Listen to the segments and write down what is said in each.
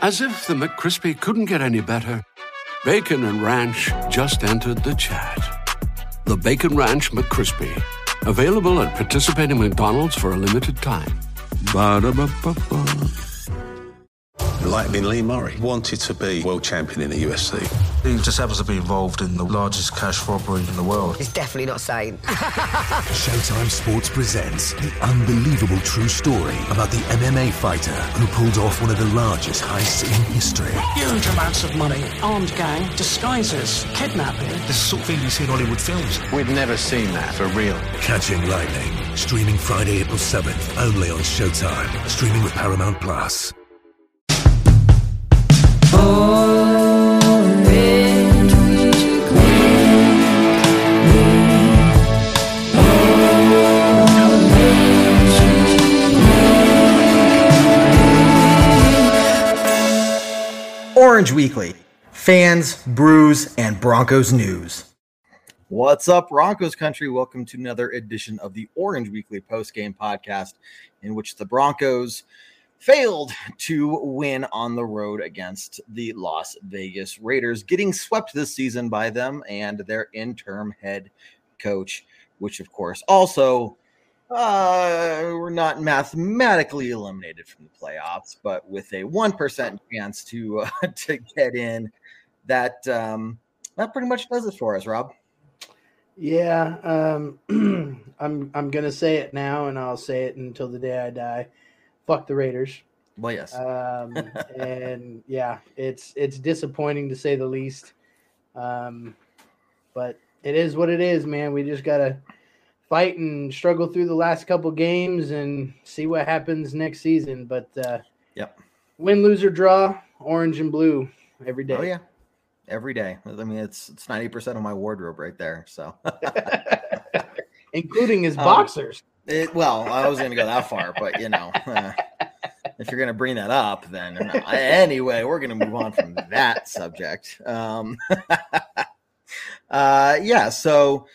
As if the McCrispy couldn't get any better, Bacon and Ranch just entered the chat. The Bacon Ranch McCrispy, available at participating McDonald's for a limited time. Ba-da-ba-ba-ba. Lee Murray, wanted to be world champion in the UFC. He just happens to be involved in the largest cash robbery in the world. He's definitely not sane. Showtime Sports presents the unbelievable true story about the MMA fighter who pulled off one of the largest heists in history. Huge amounts of money, armed gang, disguises, kidnapping. This is the sort of thing you see in Hollywood films. We've never seen that for real. Catching Lightning, streaming Friday, April 7th, only on Showtime, streaming with Paramount Plus. Orange Weekly, fans, brews, and Broncos news. What's up, Broncos country? Welcome to another edition of the Orange Weekly post game podcast, in which the Broncos failed to win on the road against the Las Vegas Raiders, getting swept this season by them and their interim head coach, which, of course, also uh, we're not mathematically eliminated from the playoffs, but with a one percent chance to uh, to get in, that um, that pretty much does it for us, Rob. Yeah, um, I'm I'm gonna say it now, and I'll say it until the day I die. Fuck the Raiders. Well, yes, Um, and yeah, it's it's disappointing to say the least. Um, but it is what it is, man. We just gotta fight and struggle through the last couple games and see what happens next season. But uh, Yep. win, lose or draw, orange and blue every day. oh yeah, every day. I mean, it's it's ninety percent of my wardrobe right there. So, including his Um, boxers. it, well, I was going to go that far, but you know, uh, if you're going to bring that up, then anyway, we're going to move on from that subject. Um, uh, yeah, so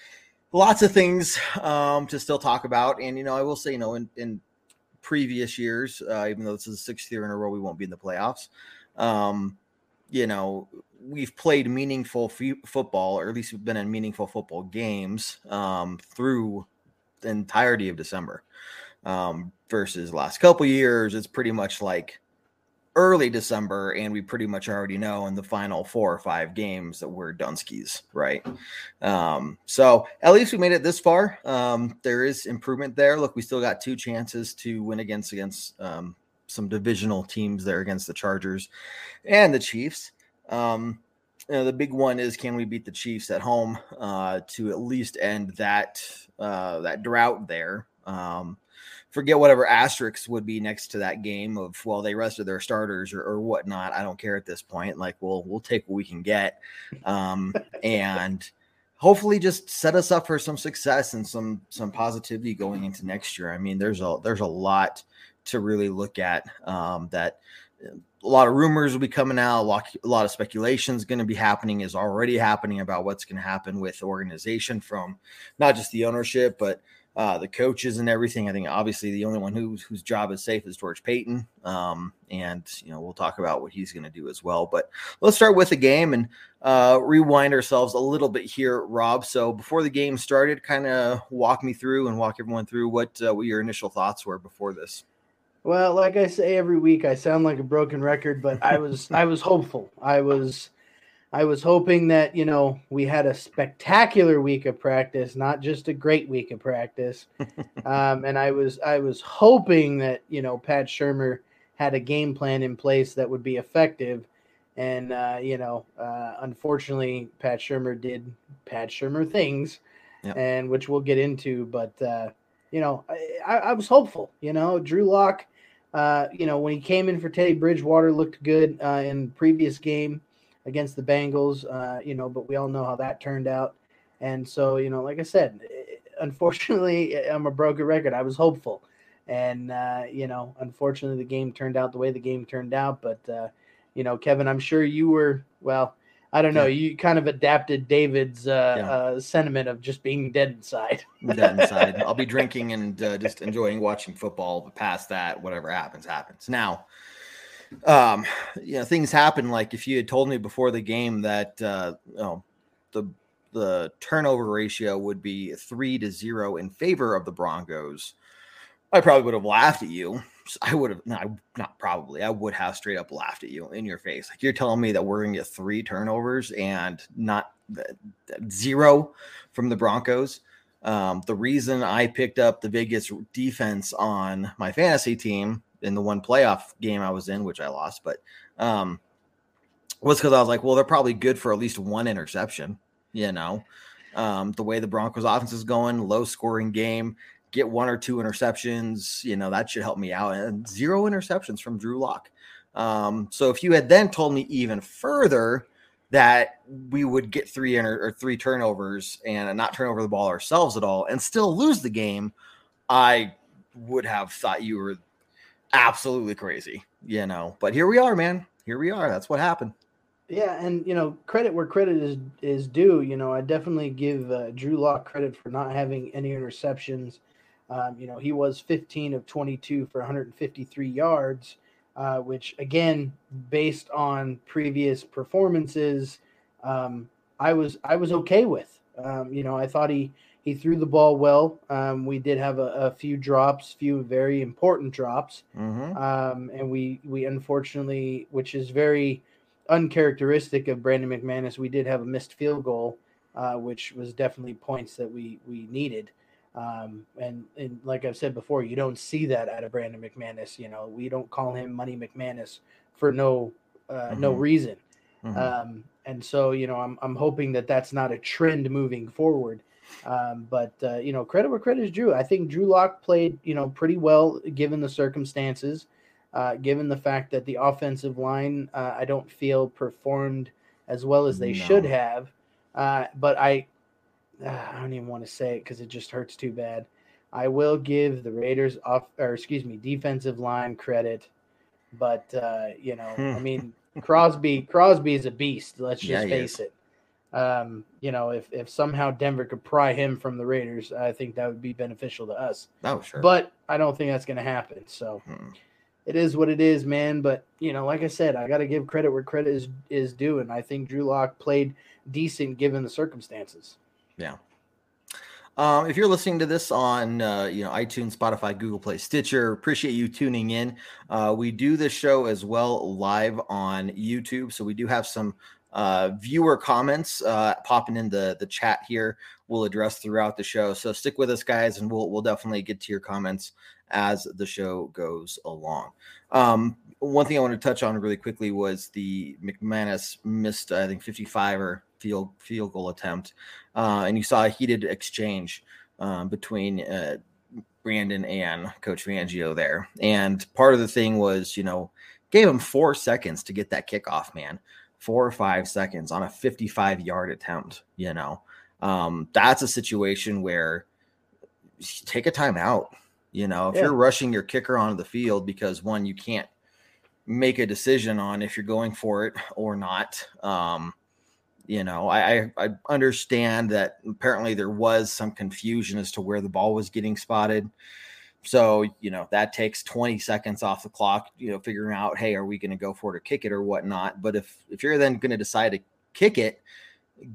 lots of things um, to still talk about, and you know, I will say, you know, in, in previous years, uh, even though this is the sixth year in a row, we won't be in the playoffs. Um, you know, we've played meaningful f- football, or at least we've been in meaningful football games um, through the entirety of December. Um, versus last couple years, it's pretty much like early December, and we pretty much already know in the final four or five games that we're Dunskies, right? Um, so at least we made it this far. Um, there is improvement there. Look, we still got two chances to win against against um, some divisional teams there against the Chargers and the Chiefs. Um, you know, the big one is can we beat the Chiefs at home uh, to at least end that uh, that drought there. Um, forget whatever asterisks would be next to that game of well they rested their starters or, or whatnot. I don't care at this point. Like we'll we'll take what we can get, um, and hopefully just set us up for some success and some some positivity going into next year. I mean, there's a there's a lot to really look at um, that a lot of rumors will be coming out. A lot, a lot of speculation is going to be happening, is already happening about what's going to happen with the organization from not just the ownership, but uh, the coaches and everything. I think obviously the only one whose whose job is safe is George Paton, um, and you know we'll talk about what he's going to do as well. But let's start with the game and uh, rewind ourselves a little bit here, Rob. So before the game started, kind of walk me through and walk everyone through what uh, what your initial thoughts were before this. Well, like I say every week, I sound like a broken record, but I was I was hopeful. I was I was hoping that you know we had a spectacular week of practice, not just a great week of practice. um, and I was I was hoping that you know Pat Shurmur had a game plan in place that would be effective. And uh, you know, uh, unfortunately, Pat Shurmur did Pat Shurmur things, Yep. and which we'll get into. But uh, you know, I, I, was hopeful. You know, Drew Lock uh, you know, when he came in for Teddy Bridgewater, looked good uh, in the previous game against the Bengals. Uh, you know, but we all know how that turned out. And so, you know, like I said, unfortunately, I'm a broken record. I was hopeful, and uh, you know, unfortunately, the game turned out the way the game turned out. But uh, you know, Kevin, I'm sure you were well. I don't know. You kind of adapted David's uh, Yeah. uh, sentiment of just being dead inside. Dead inside. I'll be drinking and uh, just enjoying watching football. But past that, whatever happens, happens. Now, um, you know, things happen. Like if you had told me before the game that uh, you know the the turnover ratio would be three to zero in favor of the Broncos, I probably would have laughed at you. I would have not not probably. I would have straight up laughed at you in your face. Like you're telling me that we're gonna get three turnovers and not zero from the Broncos. Um, the reason I picked up the Vegas defense on my fantasy team in the one playoff game I was in, which I lost, but um, was because I was like, well, they're probably good for at least one interception. You know, um, the way the Broncos offense is going, low scoring game, get one or two interceptions. You know, that should help me out. And zero interceptions from Drew Lock. Um, so if you had then told me even further that we would get three inter- or three turnovers and not turn over the ball ourselves at all and still lose the game, I would have thought you were absolutely crazy, you know. But here we are, man. Here we are. That's what happened. Yeah, and you know, credit where credit is is due. You know, I definitely give uh, Drew Lock credit for not having any interceptions. Um, you know, he was 15 of 22 for 153 yards, uh, which again, based on previous performances, um, I was I was okay with. Um, you know, I thought he he threw the ball well. Um, we did have a, a, few drops, few very important drops, mm-hmm. um, and we we unfortunately, which is very uncharacteristic of Brandon McManus, we did have a missed field goal, uh, which was definitely points that we we needed. Um, and and like I've said before, you don't see that out of Brandon McManus. You know, we don't call him Money McManus for no uh, mm-hmm. no reason. Mm-hmm. Um, and so you know, I'm I'm hoping that that's not a trend moving forward. Um, but uh, you know, credit where credit is due. I think Drew Lock played you know pretty well given the circumstances, uh, given the fact that the offensive line uh, I don't feel performed as well as they no. should have. Uh, but I, I don't even want to say it because it just hurts too bad. I will give the Raiders off, or excuse me, defensive line credit, but uh, you know, I hmm. mean, Crosby, Crosby is a beast. Let's just yeah, face it. Um, you know, if if somehow Denver could pry him from the Raiders, I think that would be beneficial to us. Oh, sure. But I don't think that's going to happen. So hmm. it is what it is, man. But you know, like I said, I got to give credit where credit is is due, and I think Drew Lock played decent given the circumstances. Yeah. Um, if you're listening to this on uh, you know iTunes, Spotify, Google Play, Stitcher, appreciate you tuning in. Uh, we do this show as well live on YouTube, so we do have some uh, viewer comments uh, popping in the, the chat here we'll address throughout the show. So stick with us, guys, and we'll we'll definitely get to your comments as the show goes along. Um, one thing I want to touch on really quickly was the McManus missed, I think, 55 or field field goal attempt, uh, and you saw a heated exchange um, between uh, Brandon and Coach Fangio there. And part of the thing was, you know, gave him four seconds to get that kickoff, man four or five seconds on a 55 yard attempt, you know, um, that's a situation where take a timeout. You know, if yeah. you're rushing your kicker onto the field because one, you can't make a decision on if you're going for it or not. Um, you know, I, I understand that apparently there was some confusion as to where the ball was getting spotted. So, you know, that takes 20 seconds off the clock, you know, figuring out, hey, are we going to go for it or kick it or whatnot? But if if you're then going to decide to kick it,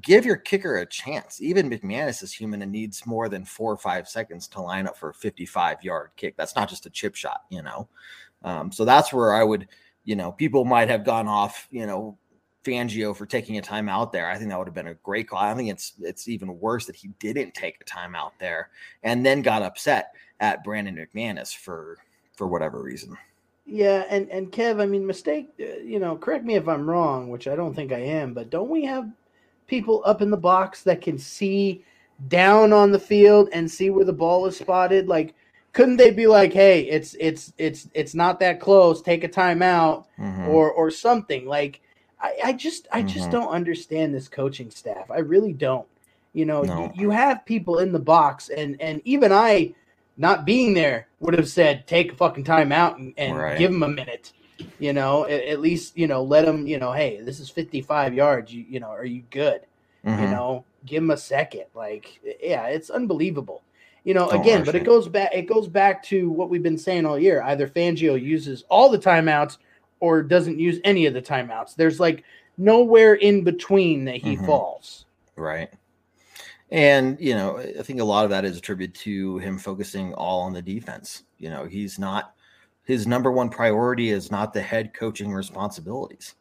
give your kicker a chance. Even McManus is human and needs more than four or five seconds to line up for a 55 yard kick. That's not just a chip shot, you know. Um, so that's where I would, you know, people might have gone off, you know, Fangio for taking a time out there. I think that would have been a great call. I think it's it's even worse that he didn't take a time out there and then got upset at Brandon McManus for for whatever reason. Yeah, and and Kev, I mean, mistake. Uh, you know, correct me if I'm wrong, which I don't think I am, but don't we have people up in the box that can see down on the field and see where the ball is spotted? Like, couldn't they be like, "Hey, it's it's it's it's not that close. Take a timeout," mm-hmm. or or something like. I, I just I just mm-hmm. don't understand this coaching staff. I really don't. You know, no. you, you have people in the box, and and even I not being there would have said take a fucking time out and, and right. give him a minute you know at, at, least you know let him you know hey this is 55 yards you, you know are you good mm-hmm. you know give him a second like yeah it's unbelievable you know Don't again but it goes back it goes back to what we've been saying all year either fangio uses all the timeouts or doesn't use any of the timeouts. There's like nowhere in between that he Mhm. falls. Right. And, you know, I think a lot of that is attributed to him focusing all on the defense. You know, he's not, his number one priority is not the head coaching responsibilities.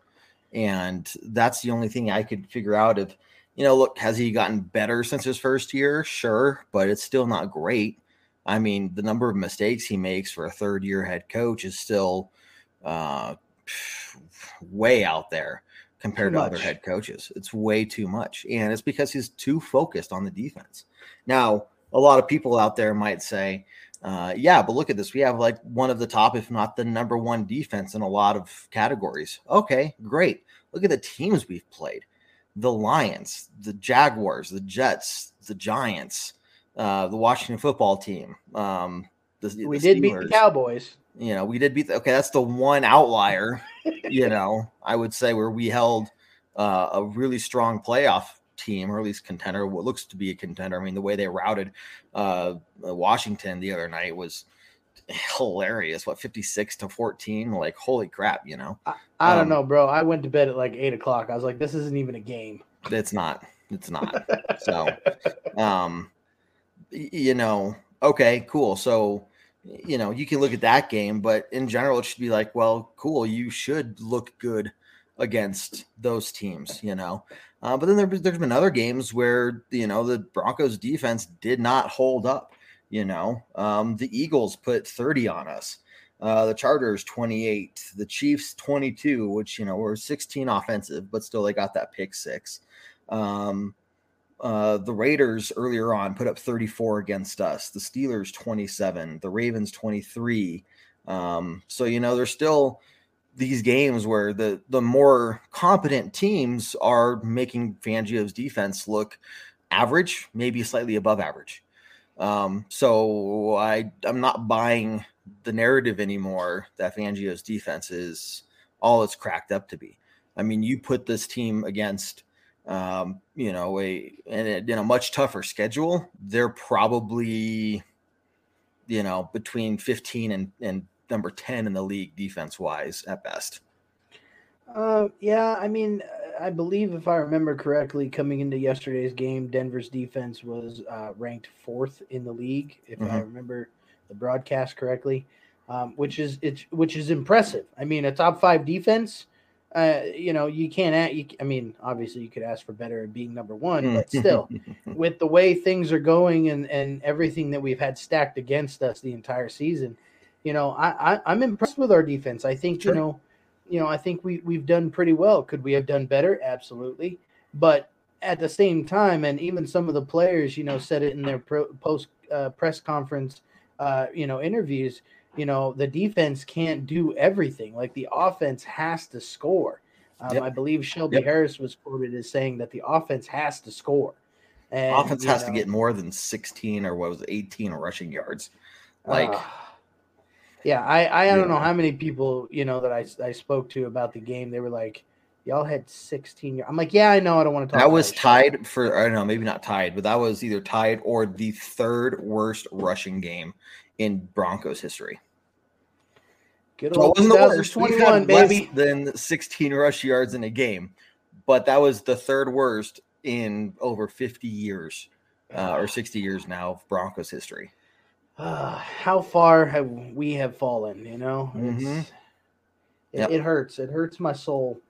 And that's the only thing I could figure out if, you know, look, has he gotten better since his first year? Sure, but it's still not great. I mean, the number of mistakes he makes for a third year head coach is still uh, way out there compared Too to other head coaches. It's way too much. And it's because he's too focused on the defense. Now, a lot of people out there might say, uh, yeah, but look at this. We have like one of the top, if not the number one defense in a lot of categories. Okay, great. Look at the teams we've played the Lions, the Jaguars, the Jets, the Giants, uh, the Washington football team. Um, the, We the did beat the Cowboys. You know, we did beat. The, okay, that's the one outlier. you know, I would say where we held uh, a really strong playoff team, or at least contender. What looks to be a contender. I mean, the way they routed uh, Washington the other night was hilarious. What fifty six to fourteen? Like, holy crap! You know, I don't Um, know, bro. I went to bed at like eight o'clock. I was like, this isn't even a game. it's not. It's not. so, um, you know, okay, cool. So, you know, you can look at that game, but in general, it should be like, well, cool. You should look good against those teams, you know. Uh, but then there, there's been other games where you know the Broncos defense did not hold up. You know, um, the Eagles put 30 on us. Uh, the Chargers 28, the Chiefs 22, which you know were 16 offensive, but still they got that pick six. Um, uh, the Raiders earlier on put up 34 against us. The Steelers 27, the Ravens 23. Um, so you know there's still these games where the the more competent teams are making Fangio's defense look average, maybe slightly above average. Um, so I I'm not buying the narrative anymore that Fangio's defense is all it's cracked up to be. I mean, you put this team against um, you know, a and in a much tougher schedule, they're probably you know between 15 and and number 10 in the league defense wise at best. Uh, yeah, I mean, I believe if I remember correctly, coming into yesterday's game, Denver's defense was uh, ranked fourth in the league, if I Mhm. remember the broadcast correctly, um, which is it's which is impressive. I mean, a top five defense. Uh, you know, you can't. Ask, you, I mean, obviously, you could ask for better at being number one, but still, with the way things are going and and everything that we've had stacked against us the entire season, you know, I, I I'm impressed with our defense. I think Sure. you know, you know, I think we we've done pretty well. Could we have done better? Absolutely, but at the same time, and even some of the players, you know, said it in their pro, post uh, press conference, uh, you know, interviews. You know, the defense can't do everything. Like the offense has to score. Um, Yep. I believe Shelby Yep. Harris was quoted as saying that the offense has to score. And, Offense has to get more than 16 or what was it, 18 rushing yards. Like Ah. yeah, I I, don't know how many people you know that I I spoke to about the game. They were like, "Y'all had 16." Yard-" I'm like, "Yeah, I know. I don't want to talk." that about was it, shut up." tied for I don't know, maybe not tied, but that was either tied or the third worst rushing game in Broncos history. Good old wasn't the worst. We've 2021, had less than 16 rush yards in a game, but that was the third worst in over 50 years uh, or 60 years now of Broncos history. Ah, how far have we have fallen? You know, Mhm. It, Yep. it hurts. It hurts my soul.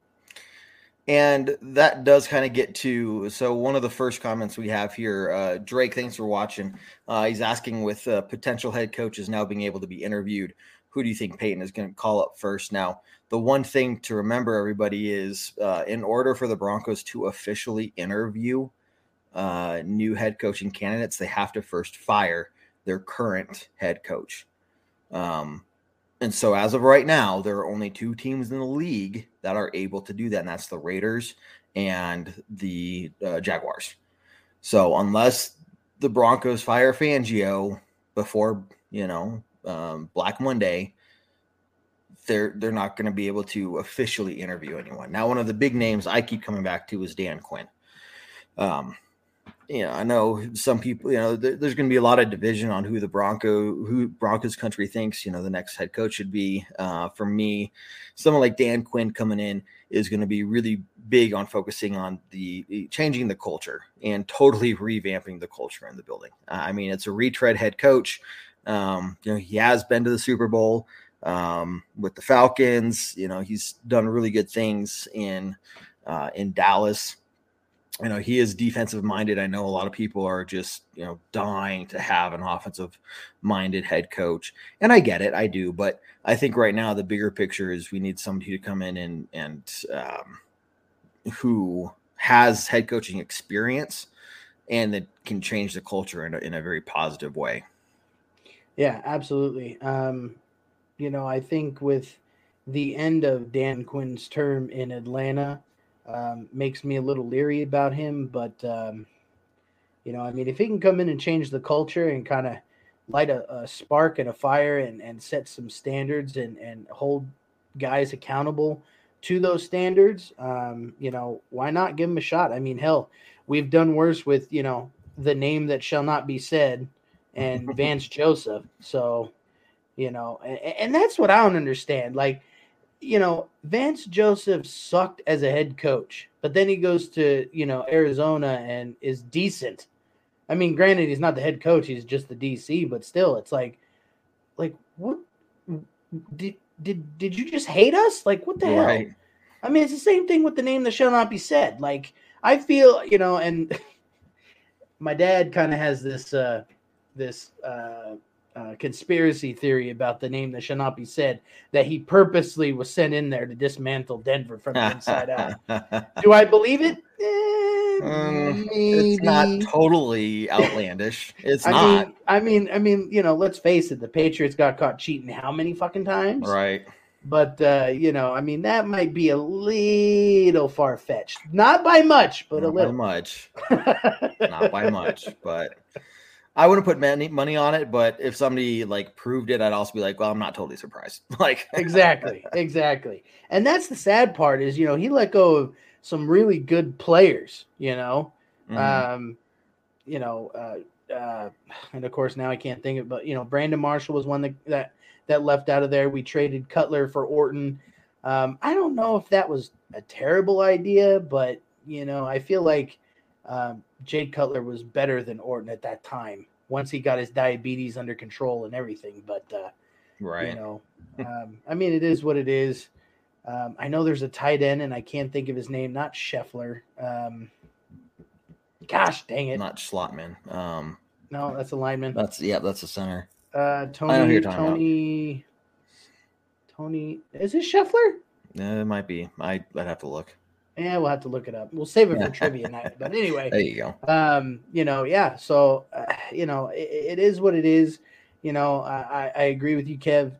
And that does kind of get to so one of the first comments we have here, uh, Drake. Thanks for watching. Uh, he's asking with uh, potential head coaches now being able to be interviewed, who do you think Paton is going to call up first? Now, the one thing to remember, everybody, is uh, in order for the Broncos to officially interview uh, new head coaching candidates, they have to first fire their current head coach. Um, and so, as of right now, there are only two teams in the league that are able to do that, and that's the Raiders and the uh, Jaguars. So, unless the Broncos fire Fangio before you know um, Black Monday, they're they're not going to be able to officially interview anyone. Now, one of the big names I keep coming back to is Dan Quinn. Um, you know, I know some people, you know, there, there's going to be a lot of division on who the Bronco, who Broncos country thinks, you know, the next head coach should be. Uh, for me, someone like Dan Quinn coming in is going to be really big on focusing on the changing the culture and totally revamping the culture in the building. I mean, it's a retread head coach. Um, you know, he has been to the Super Bowl um, with the Falcons. You know, he's done really good things in uh, in Dallas. You know he is defensive minded. I know a lot of people are just you know dying to have an offensive minded head coach and i get it i do but i think right now the bigger picture is we need somebody to come in and and um, who has head coaching experience and that can change the culture in a, in a very positive way yeah absolutely um, you know i think with the end of dan quinn's term in atlanta um, makes me a little leery about him. But um, you know, I mean, if he can come in and change the culture and kind of light a, a, spark and a fire and, and set some standards and and hold guys accountable to those standards, um, you know, why not give him a shot? I mean, hell, we've done worse with you know the name that shall not be said and Vance Joseph. So, you know, and, and that's what I don't understand. Like you know, Vance Joseph sucked as a head coach, but then he goes to, you know, Arizona and is decent. I mean, granted, he's not the head coach, he's just the DC, but still, it's like, like, what did did did you just hate us? Like, what the right. hell? I mean, it's the same thing with the name that shall not be said. Like, I feel, you know, and my dad kind of has this uh this uh uh, conspiracy theory about the name that shall not be said that he purposely was sent in there to dismantle Denver from the inside out. Do I believe it? Eh, um, it's not totally outlandish. It's I not. Mean, I mean, I mean, you know, let's face it. The Patriots got caught cheating how many fucking times? Right. But uh, you know, I mean, that might be a little far fetched. Not by much, but not a little. Much. not by much, but I wouldn't put money money on it, but if somebody like proved it, I'd also be like, well, I'm not totally surprised. like exactly, exactly. And that's the sad part is, you know, he let go of some really good players, you know. Mm-hmm. Um, you know, uh, uh, and of course now I can't think of, but you know, Brandon Marshall was one that that that left out of there. We traded Cutler for Orton. Um, I don't know if that was a terrible idea, but you know, I feel like um, Jay Cutler was better than Orton at that time once he got his diabetes under control and everything. But uh, right, you know, um, I mean, it is what it is. Um, I know there's a tight end, and I can't think of his name. Not Scheffler. Um, gosh, dang it! Not Schlottmann. Um, no, that's a lineman. That's yeah, that's a center. Uh, Tony. Tony. Tony. Is it Scheffler? Yeah, it might be. I I'd have to look. Yeah, we'll have to look it up. We'll save it for trivia night. But anyway, there you go. Um, you know, yeah. So, uh, you know, it, it is what it is. You know, I, I agree with you, Kev.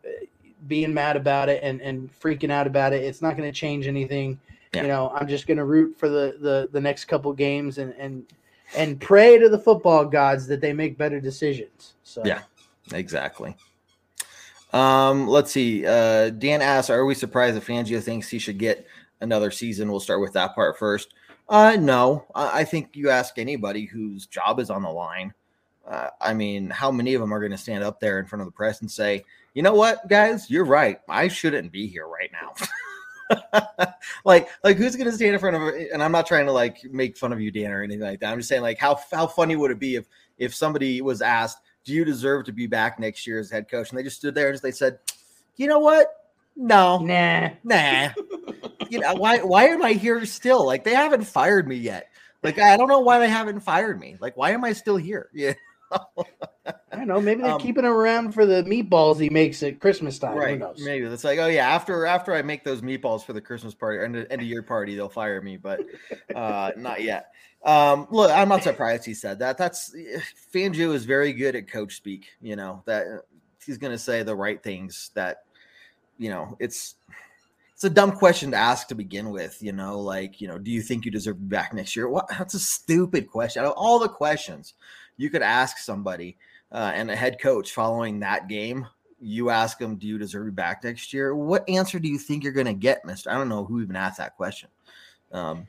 Being mad about it and, and freaking out about it, it's not going to change anything. Yeah. You know, I'm just going to root for the, the the next couple games and and and pray to the football gods that they make better decisions. So yeah, exactly. Um, let's see. Uh, Dan asks, "Are we surprised that Fangio thinks he should get?" Another season. We'll start with that part first. Uh, no, I, I think you ask anybody whose job is on the line. Uh, I mean, how many of them are going to stand up there in front of the press and say, you know what, guys, you're right. I shouldn't be here right now. like, like who's going to stand in front of? And I'm not trying to like make fun of you, Dan, or anything like that. I'm just saying, like, how how funny would it be if if somebody was asked, "Do you deserve to be back next year as head coach?" and they just stood there and just they said, "You know what? No, nah, nah. You know why? Why am I here still? Like they haven't fired me yet. Like I don't know why they haven't fired me. Like why am I still here? Yeah. I don't know. Maybe they're um, keeping him around for the meatballs he makes at Christmas time. Right. Maybe it's like, oh yeah, after after I make those meatballs for the Christmas party end of, end of year party, they'll fire me. But uh, not yet. Um, look, I'm not surprised he said that. That's Fangio is very good at coach speak. You know that he's going to say the right things that you know, it's it's a dumb question to ask to begin with. You know, like you know, do you think you deserve to be back next year? What? That's a stupid question. Out of all the questions you could ask somebody uh, and a head coach following that game, you ask them, "Do you deserve to be back next year?" What answer do you think you're going to get, Mister? I don't know who even asked that question. Um,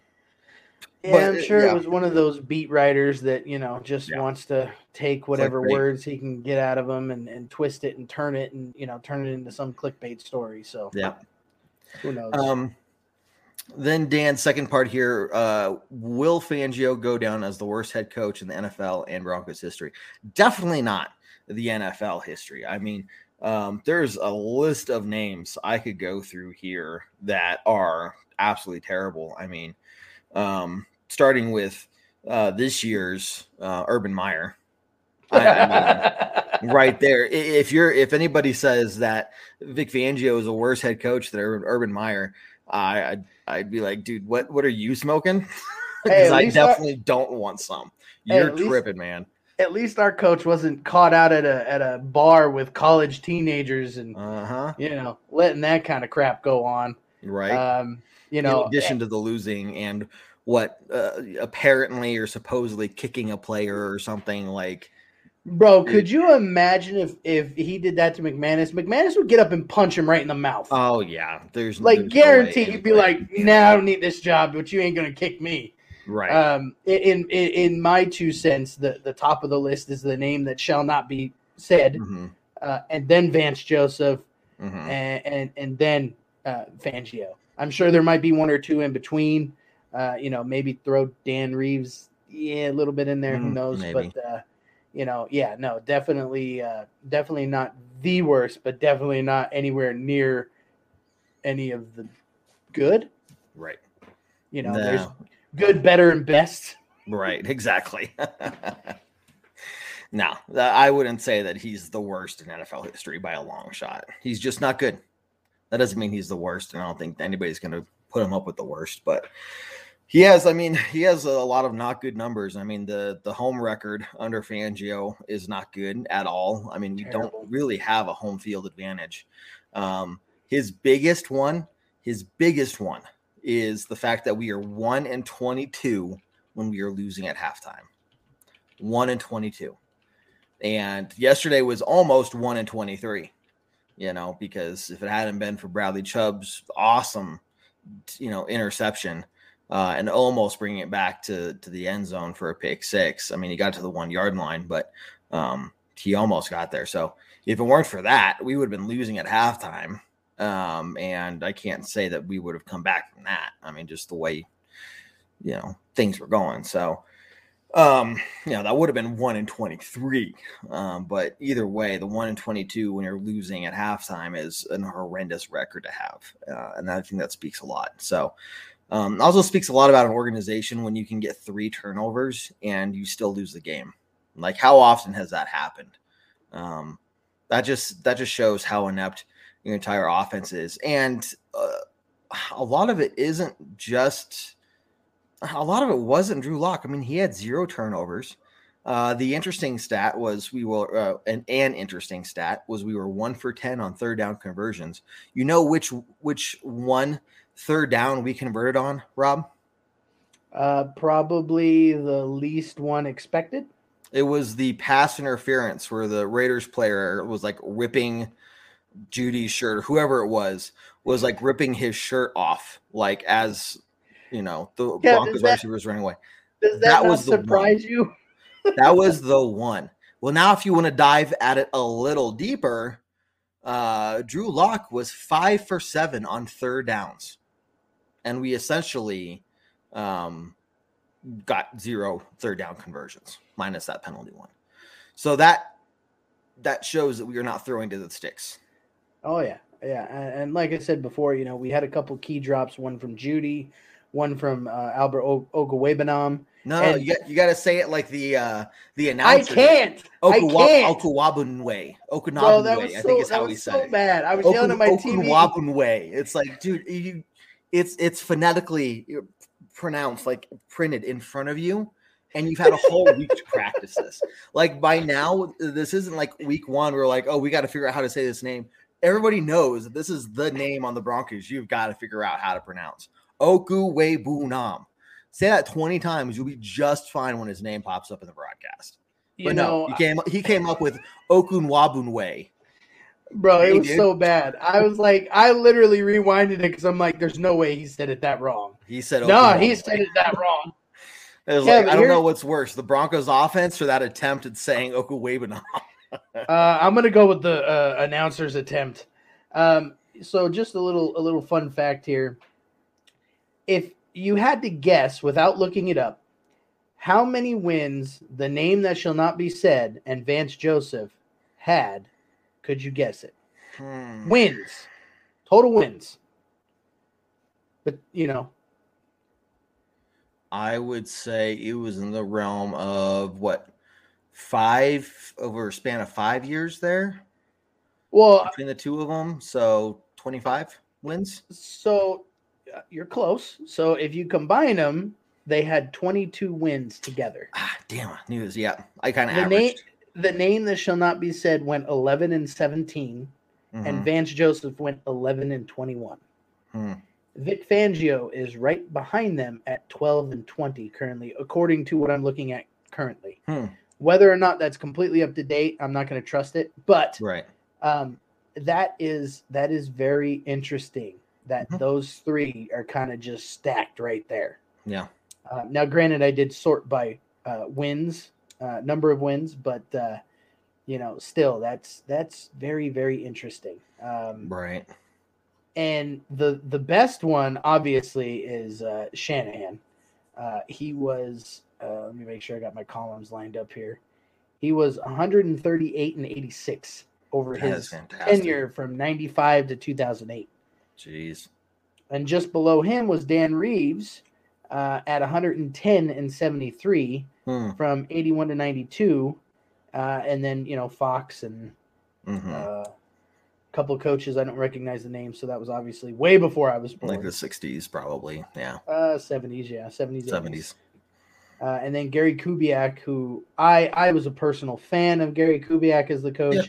Yeah, But, I'm uh, sure yeah. it was one of those beat writers that you know just Yeah. wants to take whatever clickbait. words he can get out of them and, and twist it and turn it and you know turn it into some clickbait story. So Yeah. Who knows? Um, then Dan's second part here: uh, Will Fangio go down as the worst head coach in the NFL and Broncos history? Definitely not the NFL history. I mean, um, there's a list of names I could go through here that are absolutely terrible. I mean, um, starting with uh, this year's uh, Urban Meyer. I, mean, right there. If you're if anybody says that Vic Fangio is a worse head coach than Urban, Urban Meyer, I I'd, I'd be like, dude, what what are you smoking? Because at I least our- definitely don't want some. You're least- tripping, man. At least our coach wasn't caught out at a at a bar with college teenagers and Uh huh. you know letting that kind of crap go on. Right. Um, you know, in addition to the losing and what uh, apparently or supposedly kicking a player or something like. Bro, could you imagine if if he did that to McManus? McManus would get up and punch him right in the mouth. Oh yeah, there's like there's no way guarantee he'd be like, "Nah, I don't need this job, but you ain't gonna kick me." right. Um, in in in my two cents, the the top of the list is the name that shall not be said, Mhm, uh, and then Vance Joseph, mhm. and and, and then uh, Fangio. I'm sure there might be one or two in between. Uh, you know, maybe throw Dan Reeves, yeah, a little bit in there. Who Mm, knows? maybe. But uh, you know, yeah, no, definitely, uh, definitely not the worst, but definitely not anywhere near any of the good. Right. You know, No. there's good, better, and best. Right, exactly. no, I wouldn't say that he's the worst in NFL history by a long shot. He's just not good. That doesn't mean he's the worst, and I don't think anybody's going to put him up with the worst. But he has, I mean, he has a lot of not good numbers. I mean, the the home record under Fangio is not good at all. I mean, we Terrible. don't really have a home field advantage. Um, his biggest one, his biggest one, is the fact that we are one and twenty-two when we are losing at halftime. One and twenty-two, and yesterday was almost one and twenty-three. You know, because if it hadn't been for Bradley Chubb's awesome, you know, interception uh, and almost bringing it back to to the end zone for a pick six. I mean, he got to the one yard line, but um, he almost got there. So if it weren't for that, we would have been losing at halftime. Um, and I can't say that we would have come back from that. I mean, just the way you know things were going. So um, you know, that would have been one in 23. Um, but either way, the one in 22 when you're losing at halftime is an horrendous record to have. Uh, and I think that speaks a lot. So, um, also speaks a lot about an organization when you can get three turnovers and you still lose the game. Like, how often has that happened? Um, that just that just shows how inept your entire offense is, and uh, a lot of it isn't just a lot of it wasn't Drew Lock. I mean, he had zero turnovers. Uh, the interesting stat was we were uh, an, an interesting stat was we were one for ten on third down conversions. You know which which one third down we converted on, Rob? Uh, probably the least one expected. It was the pass interference where the Raiders player was like ripping Jeudy's shirt, or whoever it was, was like ripping his shirt off, like as you know the Yeah, Broncos that- receiver was running away. Does that, That was the surprise you? that was the one. Well, now if you want to dive at it a little deeper, uh, Drew Lock was five for seven on third downs, and we essentially um, got zero third down conversions minus that penalty one. So that that shows that we are not throwing to the sticks. Oh yeah, yeah, and, and like I said before, you know, we had a couple key drops. One from Jeudy, one from uh, Albert o- Ogawebanam. No, And- you got, you got to say it like the uh, the I announcer. can't. I can't. Okuwabunwe. Bro, that Okunabunwe, was I think is how he said so it. bad. I was yelling at my TV. Okunwabunwe. It's like, dude, you, it's it's phonetically pronounced, like printed in front of you, and you've had a whole week to practice this. Like by now, this isn't like week one. We're like, oh, we got to figure out how to say this name. Everybody knows that this is the name on the Broncos. You've got to figure out how to pronounce Okwuegbunam. Say that twenty times, you'll be just fine when his name pops up in the broadcast. You But know, no, he came he came up with Okunwabunwe. Bro, it was dude. so bad. I was like, I literally rewinded it because I'm like, there's no way he said it that wrong. He said, No, he said it that wrong. Yeah, like, I don't know what's worse, the Broncos offense or that attempt at saying Okuwebana. Uh, I'm gonna go with the uh, announcer's attempt. Um, so just a little a little fun fact here. If you had to guess without looking it up, how many wins the name that shall not be said and Vance Joseph had, could you guess it? Hmm. Wins, total wins. But you know, I would say it was in the realm of what five over a span of five years there well, between the two of them. So 25 wins. so uh, you're close. So if you combine them, they had 22 wins together. Ah, damn, I knew this. Yeah, I kind of averaged. The name that shall not be said went 11 and 17 Mhm. and Vance Joseph went 11 and 21. Hmm. Vic Fangio is right behind them at 12 and 20 currently according to what I'm looking at currently. Hmm. Whether or not that's completely up to date, I'm not going to trust it, but right. um, that is that is very interesting that Mhm. those three are kind of just stacked right there. Yeah. Uh, now, granted, I did sort by uh, wins, uh, number of wins, but uh, you know, still, that's that's very very interesting. Um, Right. and the the best one, obviously, is uh, Shanahan. Uh, he was. Uh, let me make sure I got my columns lined up here. He was 138 and 86 over That is his tenure from 95 to 2008. Jeez. And just below him was Dan Reeves uh, at 110 and 73 Hmm. from 81 to 92. Uh, and then, you know, Fox and hmm uh, a couple of coaches. I don't recognize the names. So that was obviously way before I was born. like the 60s, probably. Yeah. uh, 70s, yeah, 70s, 80s. 70s. Uh, and then Gary Kubiak, who I I was a personal fan of Gary Kubiak as the coach. Yeah.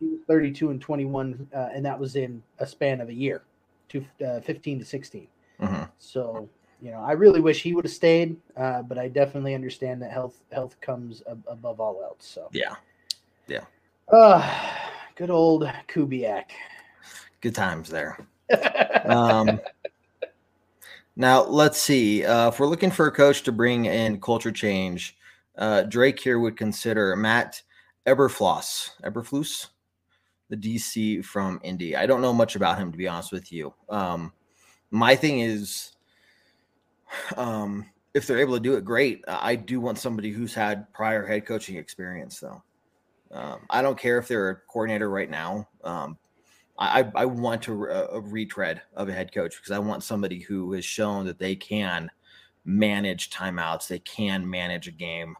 He was 32 and 21, uh, and that was in a span of a year, to uh, 15 to 16. hmm So you know, I really wish he would have stayed, uh, but I definitely understand that health health comes ab- above all else. So Yeah. yeah. uh, good old Kubiak. Good times there. Um, now let's see. Uh, if we're looking for a coach to bring in culture change, uh, Drake here would consider Matt Eberfloss, Eberflus, the DC from Indy. I don't know much about him to be honest with you. Um, my thing is, um, if they're able to do it, great. I do want somebody who's had prior head coaching experience, though. Um, I don't care if they're a coordinator right now. Um, I, I want to uh, a retread of a head coach because I want somebody who has shown that they can manage timeouts, they can manage a game,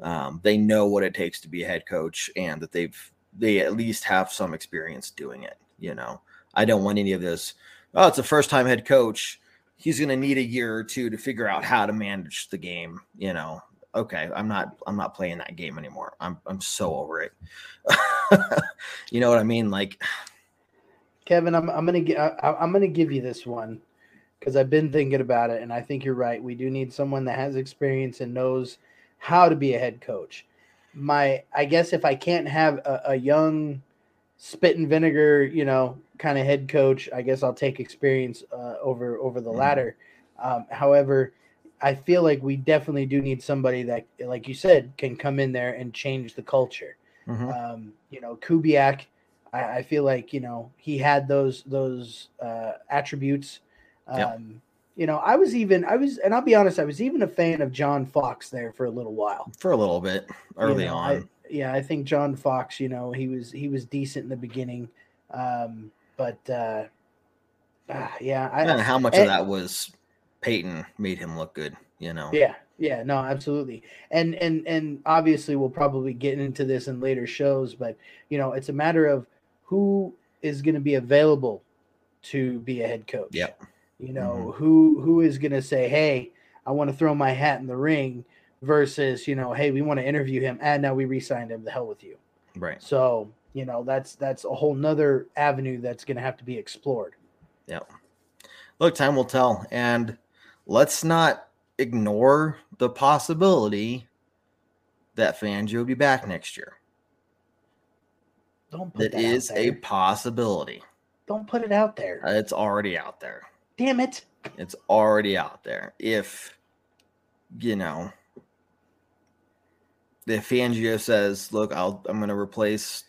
um, they know what it takes to be a head coach, and that they've they at least have some experience doing it. You know, I don't want any of this. Oh, it's a first time head coach. He's going to need a year or two to figure out how to manage the game. You know, okay, I'm not I'm not playing that game anymore. I'm I'm so over it. you know what I mean? Like Kevin, I'm I'm gonna I, I'm gonna give you this one because I've been thinking about it, and I think you're right. We do need someone that has experience and knows how to be a head coach. My, I guess if I can't have a, a young spit and vinegar, you know, kind of head coach, I guess I'll take experience uh, over over the Mhm. latter. Um, however, I feel like we definitely do need somebody that, like you said, can come in there and change the culture mhm. um, you know, Kubiak, I, I feel like you know he had those those uh, attributes. Um, Yep. You know, I was even I was, and I'll be honest, I was even a fan of John Fox there for a little while. for a little bit early You know, on. I, yeah, I think John Fox, you know, he was he was decent in the beginning, um, but uh, ah, yeah, I, and how much and- of that was Peyton made him look good, you know? Yeah, yeah, no, absolutely. And and and obviously we'll probably get into this in later shows, but you know, it's a matter of who is going to be available to be a head coach. Yep. You know, who who is going to say, "Hey, I want to throw my hat in the ring," versus, you know, "Hey, we want to interview him, and now we re-signed him. The hell with you." Right. So, you know, that's that's a whole nother avenue that's going to have to be explored. Yep. Look, time will tell. And let's not ignore the possibility that Fangio will be back next year. Don't put That that is a possibility. Don't put it out there. Uh, It's already out there. Damn it. It's already out there. If, you know, if Fangio says, "Look, I'll I'm going to replace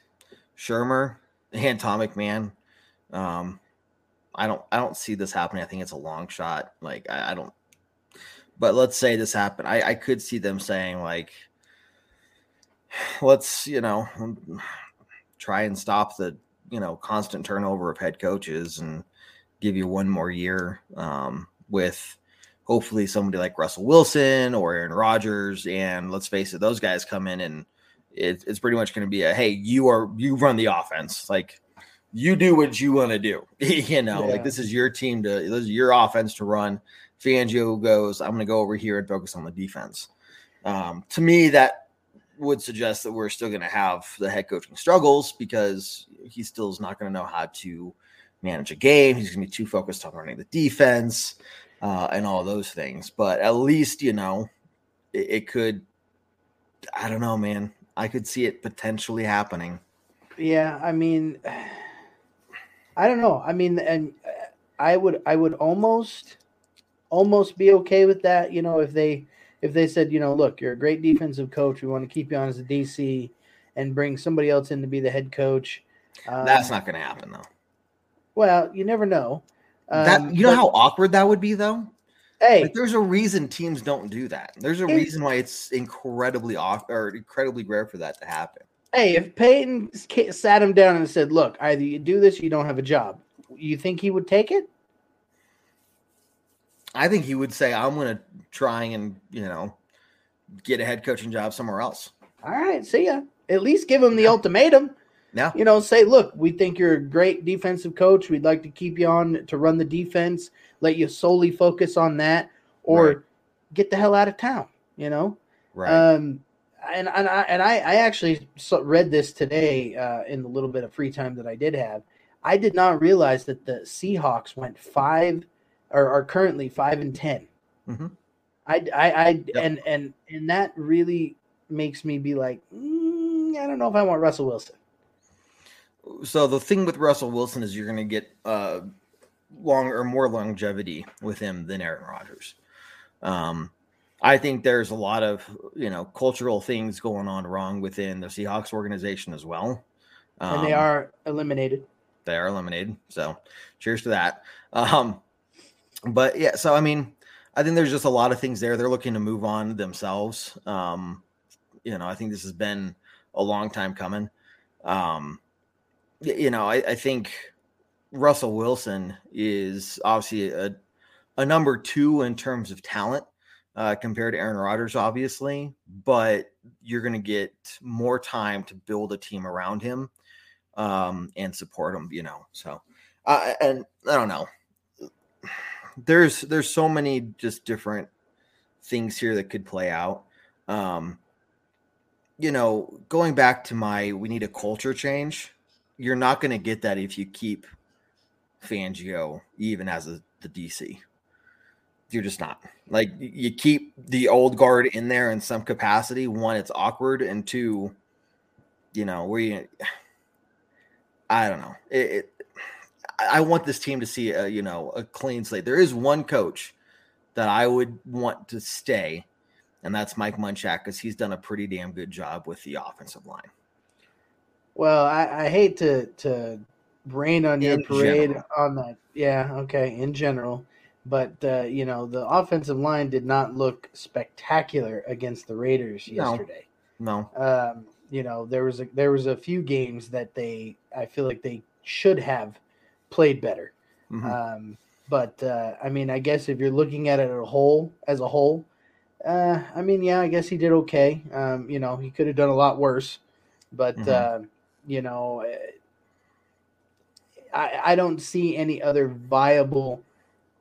Shurmur and Tom McMahon," um, I don't I don't see this happening. I think it's a long shot. Like I, I don't. But let's say this happened. I, I could see them saying like, let's you know try and stop the you know constant turnover of head coaches and give you one more year um, with hopefully somebody like Russell Wilson or Aaron Rodgers. And let's face it, those guys come in and it, it's pretty much going to be a hey, you are you run the offense, like you do what you want to do. you know, yeah. like this is your team to this is your offense to run. Fangio goes, I'm going to go over here and focus on the defense. Um, to me, that would suggest that we're still going to have the head coaching struggles because he still is not going to know how to manage a game. He's going to be too focused on running the defense uh, and all those things. But at least, you know, it, it could, I don't know, man. I could see it potentially happening. Yeah. I mean, I don't know. I mean, and I would, I would almost, almost be okay with that. You know, if they, if they said, you know, look, you're a great defensive coach. We want to keep you on as a DC and bring somebody else in to be the head coach. Um, That's not going to happen, though. Well, you never know. Um, that you know but, how awkward that would be, though. Hey, like, there's a reason teams don't do that. There's a reason why it's incredibly off or incredibly rare for that to happen. Hey, if Paton sat him down and said, "Look, either you do this, you don't have a job," you think he would take it? I think he would say, "I'm going to try and you know get a head coaching job somewhere else." All right, see ya. At least give him the yeah. ultimatum. Yeah. You know, say, look, we think you're a great defensive coach. We'd like to keep you on to run the defense, let you solely focus on that, or right. get the hell out of town, you know? Right. Um, and, and I and I, I actually read this today uh, in the little bit of free time that I did have. I did not realize that the Seahawks went five or are currently five and 10 mm-hmm. I, I, I yep. and and and that really makes me be like, mm, I don't know if I want Russell Wilson so the thing with Russell Wilson is you're going to get uh, long or more longevity with him than Aaron Rodgers. Um, I think there's a lot of you know cultural things going on wrong within the Seahawks organization as well. Um, and they um, are eliminated. They are eliminated. So, cheers to that. Um, but yeah, so I mean, I think there's just a lot of things there. They're looking to move on themselves. Um, you know, I think this has been a long time coming. Um, you know, I, I think Russell Wilson is obviously a, a number two in terms of talent uh, compared to Aaron Rodgers, obviously, but you're going to get more time to build a team around him um, and support him, you know. So, uh, and I don't know. There's there's so many just different things here that could play out. Um, you know, going back to my we need a culture change you're not going to get that if you keep Fangio even as a, the DC. You're just not. Like you keep the old guard in there in some capacity. One, it's awkward, and two, you know, we. I don't know. It, it, I want this team to see a you know a clean slate. There is one coach that I would want to stay, and that's Mike Munchak because he's done a pretty damn good job with the offensive line. Well, I, I hate to to rain on your parade general. on that. Yeah, okay, in general. But uh, you know, the offensive line did not look spectacular against the Raiders yesterday. No. no. Um, you know, there was a there was a few games that they I feel like they should have played better. Mm-hmm. Um, but uh, I mean, I guess if you're looking at it as a whole, as a whole, uh, I mean, yeah, I guess he did okay. Um, you know, he could have done a lot worse, but mm-hmm. Uh, you know, I, I don't see any other viable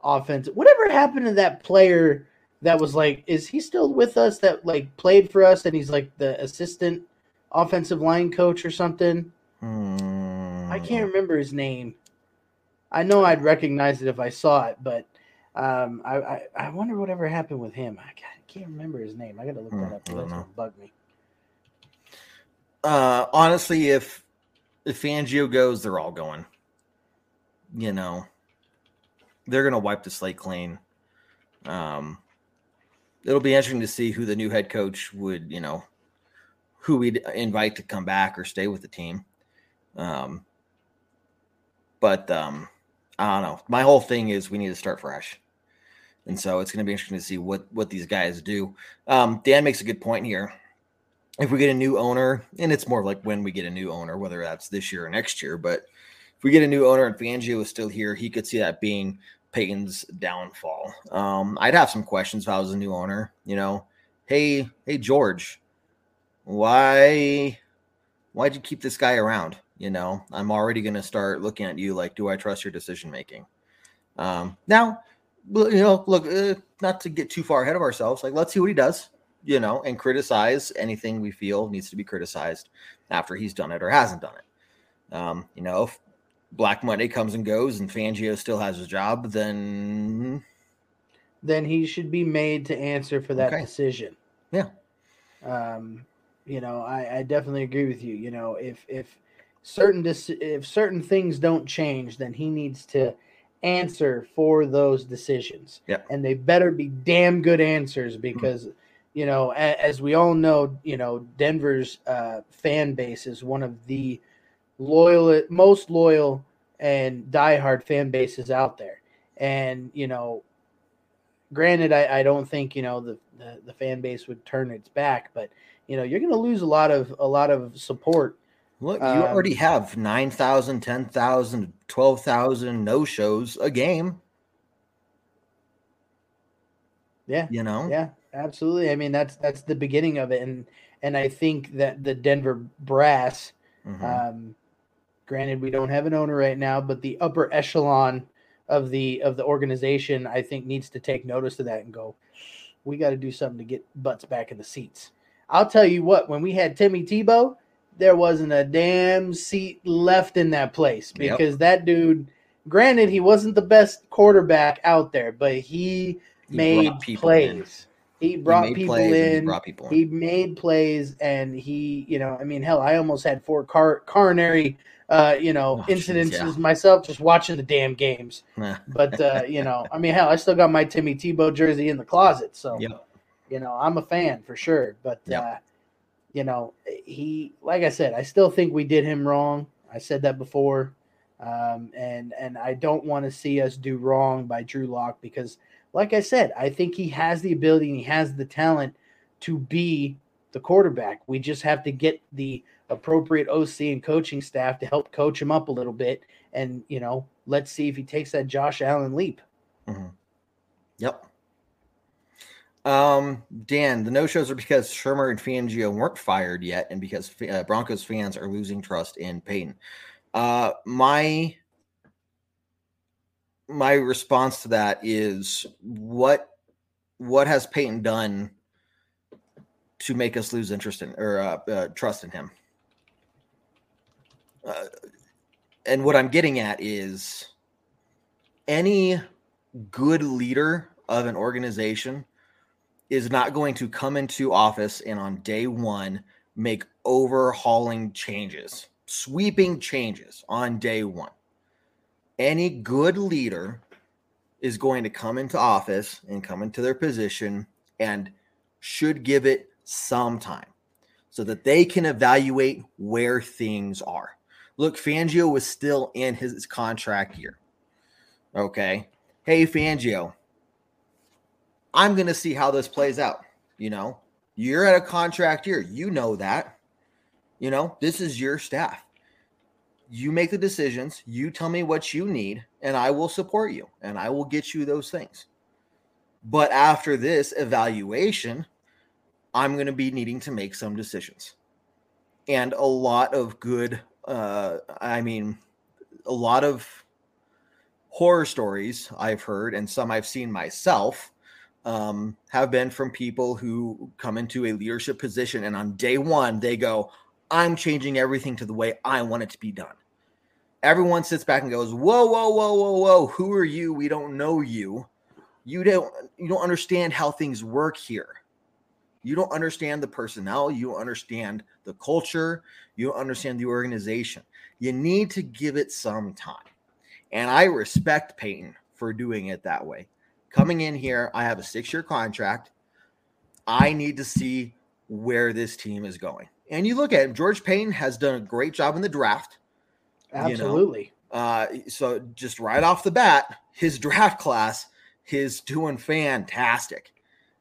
offense. Whatever happened to that player that was like, is he still with us that like played for us and he's like the assistant offensive line coach or something? Hmm. I can't remember his name. I know I'd recognize it if I saw it, but um, I, I, I wonder whatever happened with him. I can't remember his name. I got to look that hmm, up. That's gonna bug me uh, honestly, if if Fangio goes, they're all going. You know, they're gonna wipe the slate clean. Um, it'll be interesting to see who the new head coach would, you know, who we'd invite to come back or stay with the team. Um, but um, I don't know. My whole thing is we need to start fresh, and so it's going to be interesting to see what what these guys do. Um, Dan makes a good point here. If we get a new owner, and it's more like when we get a new owner, whether that's this year or next year, but if we get a new owner and Fangio is still here, he could see that being Paton's downfall. Um, I'd have some questions if I was a new owner. You know, hey, hey George, why why'd you keep this guy around? You know, I'm already going to start looking at you like, do I trust your decision making? Um, now, you know, look, uh, not to get too far ahead of ourselves. Like, let's see what he does. You know, and criticize anything we feel needs to be criticized after he's done it or hasn't done it. Um, you know, if Black Monday comes and goes and Fangio still has his job, then then he should be made to answer for that Okay. decision. Yeah. Um, you know, I, I definitely agree with you. You know, if if certain dis- if certain things don't change, then he needs to answer for those decisions. Yep. And they better be damn good answers because you know, as we all know, you know, Denver's uh, fan base is one of the loyal, most loyal and diehard fan bases out there. And you know, granted, I, I don't think you know the, the the fan base would turn its back, but you know, you're going to lose a lot of a lot of support. look, you Um, already have 9,000, 10,000, 12,000 no shows a game, Yeah, you know? yeah, absolutely. I mean, that's that's the beginning of it, and and I think that the Denver brass. Mhm. Um, granted, we don't have an owner right now, but the upper echelon of the of the organization, I think, needs to take notice of that and go. We got to do something to get butts back in the seats. I'll tell you what, when we had Timmy Tebow, there wasn't a damn seat left in that place Yep. because that dude. Granted, he wasn't the best quarterback out there, but he, He made plays. in. He brought made people he in. brought people in. He made plays, and he, you know, I mean, hell, I almost had four car- coronary, uh, you know, Oh, incidences yeah. myself just watching the damn games. But uh, you know, I mean, hell, I still got my Timmy Tebow jersey in the closet, so Yep. you know, I'm a fan for sure. But Yep. uh, you know, he, like I said, I still think we did him wrong. I said that before, um, and and I don't want to see us do wrong by Drew Lock because, like I said, I think he has the ability and he has the talent to be the quarterback. We just have to get the appropriate OC and coaching staff to help coach him up a little bit, and you know, let's see if he takes that Josh Allen leap. Yep. Um, Dan, the no shows are because Shurmur and Fangio weren't fired yet, and because uh, Broncos fans are losing trust in Paton. Uh, my my response to that is what what has Paton done to make us lose interest in or uh, uh, trust in him? Uh, and what I'm getting at is any good leader of an organization is not going to come into office and on day one make overhauling changes, sweeping changes on day one. Any good leader is going to come into office and come into their position and should give it some time so that they can evaluate where things are. Look, Fangio was still in his contract year. Okay. Hey, Fangio, I'm going to see how this plays out. You know, you're at a contract year. You know that. You know, this is your staff. You make the decisions. You tell me what you need, and I will support you and I will get you those things. But after this evaluation, I'm going to be needing to make some decisions. And a lot of good, uh, I mean, a lot of horror stories I've heard and some I've seen myself um, have been from people who come into a leadership position and on day one they go, I'm changing everything to the way I want it to be done. Everyone sits back and goes, Whoa, whoa, whoa, whoa, whoa, who are you? We don't know you. You don't you don't understand how things work here. You don't understand the personnel, you don't understand the culture, you don't understand the organization. You need to give it some time. And I respect Paton for doing it that way. Coming in here, I have a six year contract. I need to see where this team is going. And you look at him, George Paton has done a great job in the draft. you know. Absolutely. Uh, so just right off the bat, his draft class is doing fantastic.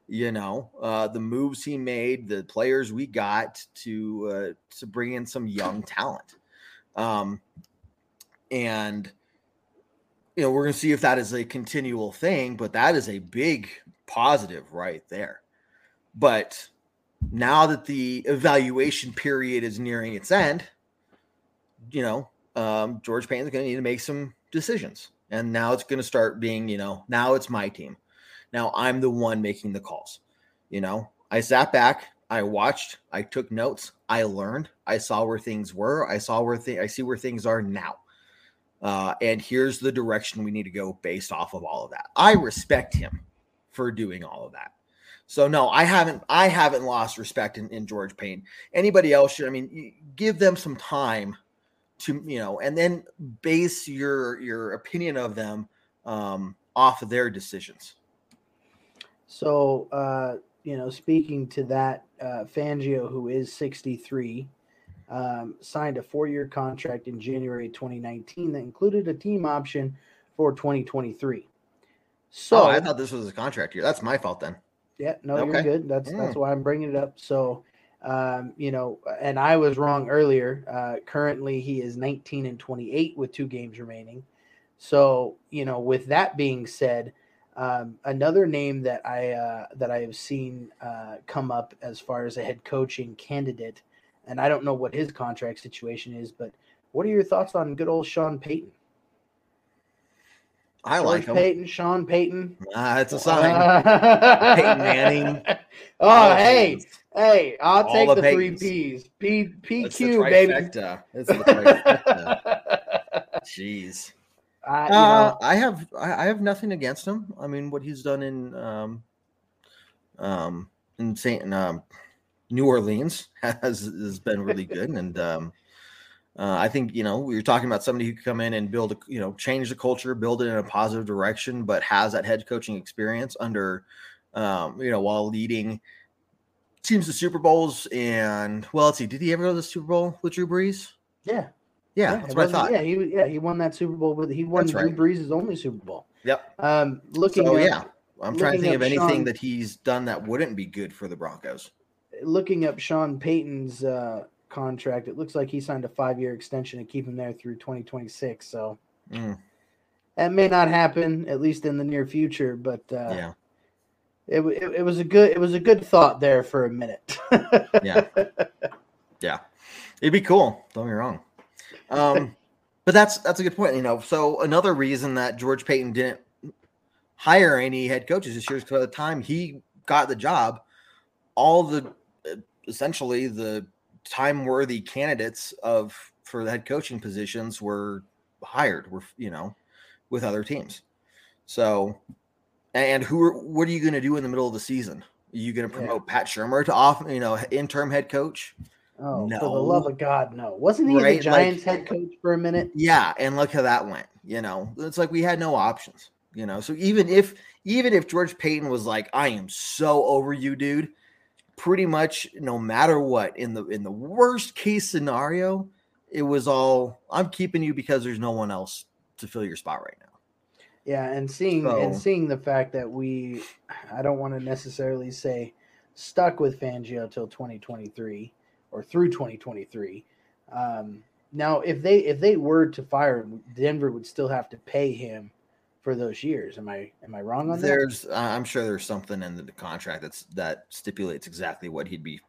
You know, uh, the moves he made, the players we got to uh, to bring in some young talent, um, and you know we're going to see if that is a continual thing. But that is a big positive right there. But now that the evaluation period is nearing its end, you know, um, George Paton's going to need to make some decisions. And now it's going to start being, you know, now it's my team. Now I'm the one making the calls. You know, I sat back, I watched, I took notes, I learned, I saw where things were, I saw where th- I see where things are now. Uh, and here's the direction we need to go based off of all of that. I respect him for doing all of that. So no, I haven't I haven't lost respect in, in George Paton. Anybody else should I mean give them some time to you know and then base your your opinion of them um off of their decisions. So, uh, you know, speaking to that, uh, Fangio, who is 63, um, signed a four year contract in January 2019 that included a team option for 2023. So, oh, I thought this was a contract year. That's my fault then. Yeah, no, Okay. you're good. That's that's Mm. why I'm bringing it up. So, um, you know, and I was wrong earlier. Uh, currently, he is 19 and 28 with two games remaining. So, you know, with that being said, um, another name that I uh, that I have seen uh, come up as far as a head coaching candidate, and I don't know what his contract situation is, but what are your thoughts on good old Sean Payton? I George like him. Payton, Sean Payton. Ah, it's a sign. Peyton Manning. Oh, the hey, Paytons. hey, I'll All take the the, three. P's. P PQ, baby. It's the trifecta. Jeez. I, you Uh, I have I have nothing against him. I mean, what he's done in um, um, in Saint um, New Orleans has has been really good, and um, uh, I think you know we were talking about somebody who could come in and build a you know change the culture, build it in a positive direction, but has that head coaching experience under um, you know while leading teams to Super Bowls and well, let's see, did he ever go to the Super Bowl with Drew Brees? yeah, Yeah, it that's what I thought. Yeah, he yeah he won that Super Bowl with he won That's Drew right. Brees' only Super Bowl. Yep. Um, looking So yeah, I'm trying to think of anything Sean- that he's done that wouldn't be good for the Broncos. looking up Sean Payton's uh, contract, it looks like he signed a five year extension to keep him there through 2026. So Mm, that may not happen, at least in the near future. But uh, yeah, it, it, it was a good it was a good thought there for a minute. yeah, yeah. It'd be cool. Don't get me wrong. Um, but that's that's a good point. You know, so another reason that George Paton didn't hire any head coaches this year is because by the time he got the job, all the essentially the time worthy candidates of for the head coaching positions were hired. Were you know with other teams. So, and who are, what are you going to do in the middle of the season? Are you going to Yeah. promote Pat Shurmur to off, you know, interim head coach? oh, for the love of God, no! Wasn't he Right, the like- Giants head coach for a minute? Yeah, and look how that went. You know, it's like we had no options. You know, so even if even if George Paton was like, "I am so over you, dude," pretty much no matter what in the in the worst case scenario, it was all I'm keeping you because there's no one else to fill your spot right now. Yeah, and seeing and seeing the fact that we, I don't want to necessarily say stuck with Fangio till 2023 or through 2023. Um, now, if they if they were to fire him, Denver would still have to pay him for those years. Am I am I wrong on that? There's, I'm sure there's something in the contract that's that stipulates exactly what he'd be,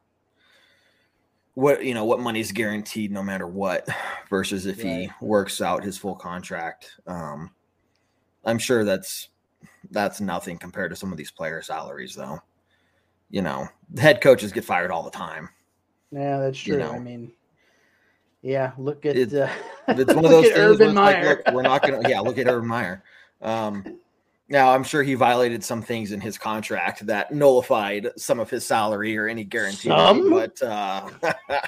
what you know, what money's guaranteed no matter what, versus if he works out his full contract. Um, I'm sure that's that's nothing compared to some of these player salaries, though. You know, head coaches get fired all the time. Yeah, that's you true. know. I mean, yeah, look at It- uh, It's one of those things. Like, look, we're not gonna. Yeah, look at Urban Meyer. Um, now I'm sure he violated some things in his contract that nullified some of his salary or any guarantee. Some? But uh,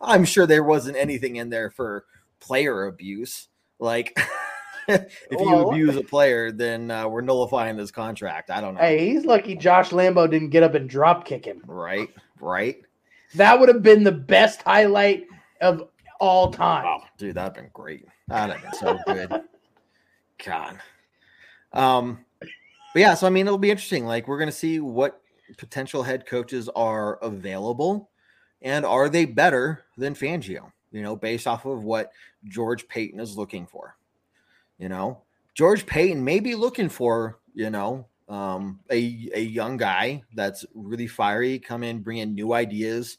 I'm sure there wasn't anything in there for player abuse. Like if you Well- abuse a player, then uh, we're nullifying this contract. I don't know. hey, he's lucky Josh Lambo didn't get up and drop kick him. Right, right. That would have been the best highlight of all time. Oh, dude, that'd been great. That'd have been so good. God. Um, but yeah, so I mean, it'll be interesting. Like, we're gonna see what potential head coaches are available, and are they better than Fangio? You know, based off of what George Paton is looking for. You know, George Paton may be looking for, you know, um, a a young guy that's really fiery, come in, bring in new ideas,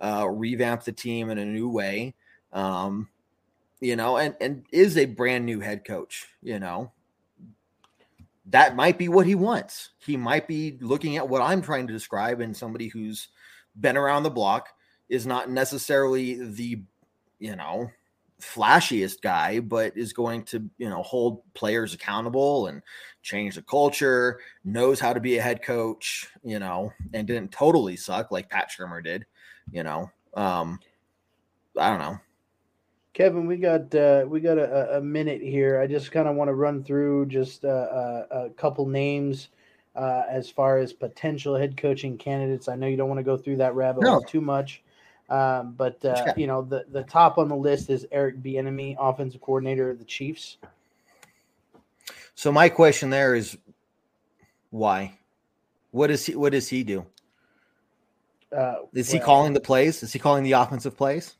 uh, revamp the team in a new way. Um, you know, and and is a brand new head coach. You know, that might be what he wants. He might be looking at what I'm trying to describe, and somebody who's been around the block is not necessarily the, you know, flashiest guy, but is going to, you know, hold players accountable and change the culture, knows how to be a head coach, you know, and didn't totally suck like Pat Shurmur did, you know. Um, I don't know. Kevin, we got uh, we got a, a minute here. I just kind of want to run through just uh, a, a couple names uh, as far as potential head coaching candidates. I know you don't want to go through that rabbit hole No. too much, um, but uh, you know the the top on the list is Eric Bieniemy, offensive coordinator of the Chiefs. So my question there is why? What does he what does he do? Uh, Is he calling the plays? Is he calling the offensive plays?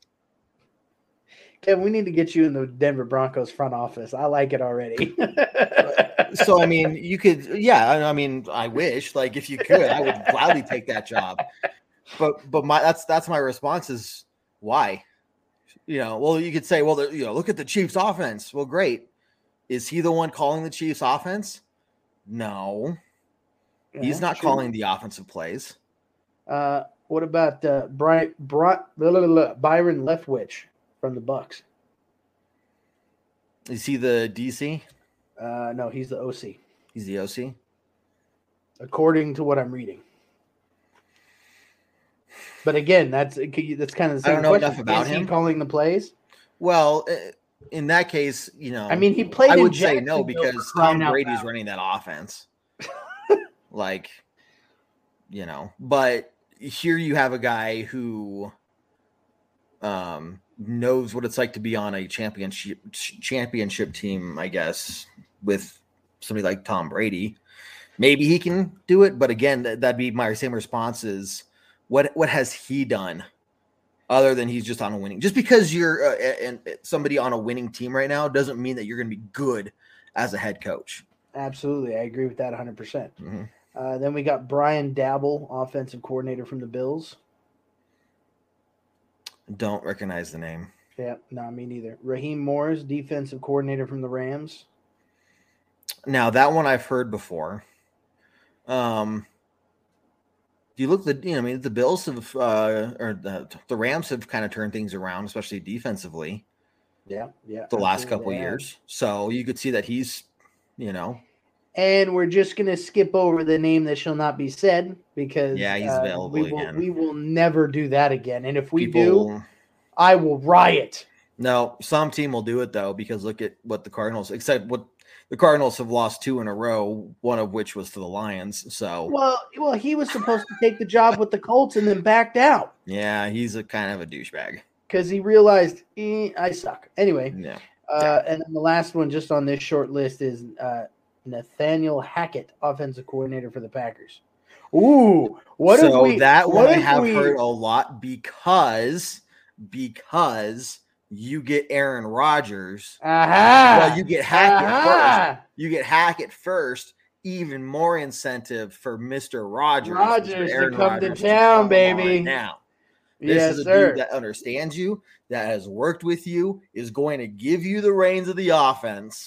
Kevin, we need to get you in the Denver Broncos front office. I like it already. so I mean, you could, yeah. I mean, I wish, like, if you could, I would gladly take that job. But, but my that's that's my response is why? You know, well, you could say, well, the, you know, look at the Chiefs' offense. Well, great. Is he the one calling the Chiefs' offense? No, he's not true. calling the offensive plays. Uh, what about uh, Brian, Byron Leftwich from the Bucks? Is he the DC? Uh, no, he's the OC, He's the OC. according to what I'm reading. But again, that's that's kind of the I same don't know question. enough about Is him. calling the plays? Well, uh, in that case, you know, I mean, he played. I would say no because Tom Brady's loud. running that offense. like, you know, but here you have a guy who um knows what it's like to be on a championship championship team, I guess, with somebody like Tom Brady. Maybe he can do it, but again, that, that'd be my same response is what what has he done other than he's just on a winning just because you're uh, and somebody on a winning team right now doesn't mean that you're going to be good as a head coach Absolutely, I agree with that 100. percent Mhm. uh, Then we got Brian Daboll, offensive coordinator from the Bills. Don't recognize the name Yeah, no, me neither. Raheem Morris, defensive coordinator from the Rams. now that one i've heard before um do you look the you know i mean the bills have uh or the, the rams have kind of turned things around especially defensively Yeah, yeah. the last couple years so you could see that he's you know And we're just going to skip over the name that shall not be said because Yeah, he's uh, available we will, again. We will never do that again. And if we do, I will riot. No, some team will do it though, because look at what the Cardinals, except what the Cardinals have lost two in a row, one of which was to the Lions. So Well, well, he was supposed to take the job with the Colts and then backed out yeah, he's a kind of a douchebag. because he realized eh, I suck. Anyway, Yeah. uh, and then the last one just on this short list is uh, Nathaniel Hackett, offensive coordinator for the Packers. Ooh, what so we? that one I have we- heard a lot because because you get Aaron Rodgers. Aha! well, you get Hackett first. You get Hackett first. Even more incentive for Mister Rogers, Rodgers to come to town, baby. now. This Yes, is a sir. dude that understands you, that has worked with you, is going to give you the reins of the offense.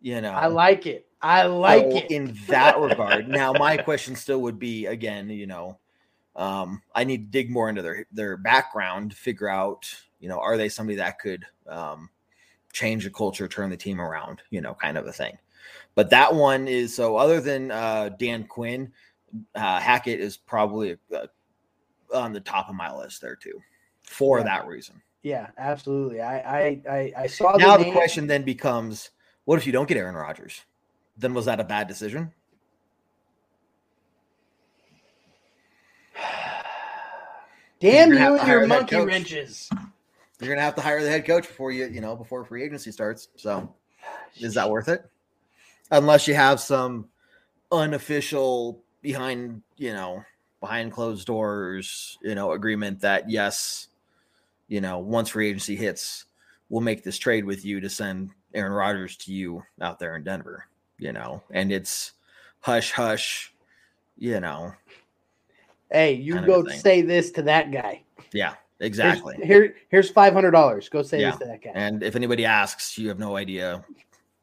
You know, I like it. I like so it. in that regard. now, my question still would be again, you know, um, I need to dig more into their their background, figure out, you know, are they somebody that could um, change the culture, turn the team around, you know, kind of a thing. But that one is so. Other than uh, Dan Quinn, uh, Hackett is probably uh, on the top of my list there too, for Yeah. that reason. yeah, absolutely. I I I, I saw now the, the question then becomes, what if you don't get Aaron Rodgers? Then was that a bad decision? Damn You're gonna have you and your monkey wrenches. You're gonna have to hire the head coach before you, you know, before free agency starts. So, is that worth it? Unless you have some unofficial behind, you know, behind closed doors, you know, agreement that yes, you know, once free agency hits, we'll make this trade with you to send Aaron Rodgers to you out there in Denver, you know, and it's hush hush, you know. Hey, you go say this to that guy. Yeah, Here's- exactly. Here, here's five hundred dollars. Go say Yeah. this to that guy. And if anybody asks, you have no idea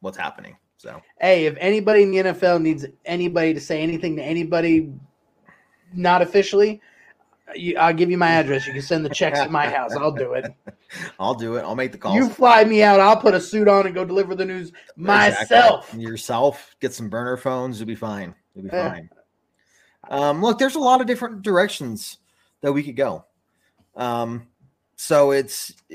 what's happening. So Hey, if anybody in the NFL needs anybody to say anything to anybody, not officially, I'll give you my address. You can send the checks to my house. I'll do it. I'll do it. I'll make the call. You fly me out. I'll put a suit on and go deliver the news myself. Exactly. Yourself, get some burner phones, you'll be fine. You'll be fine. Um, look, there's a lot of different directions that we could go. Um, so it's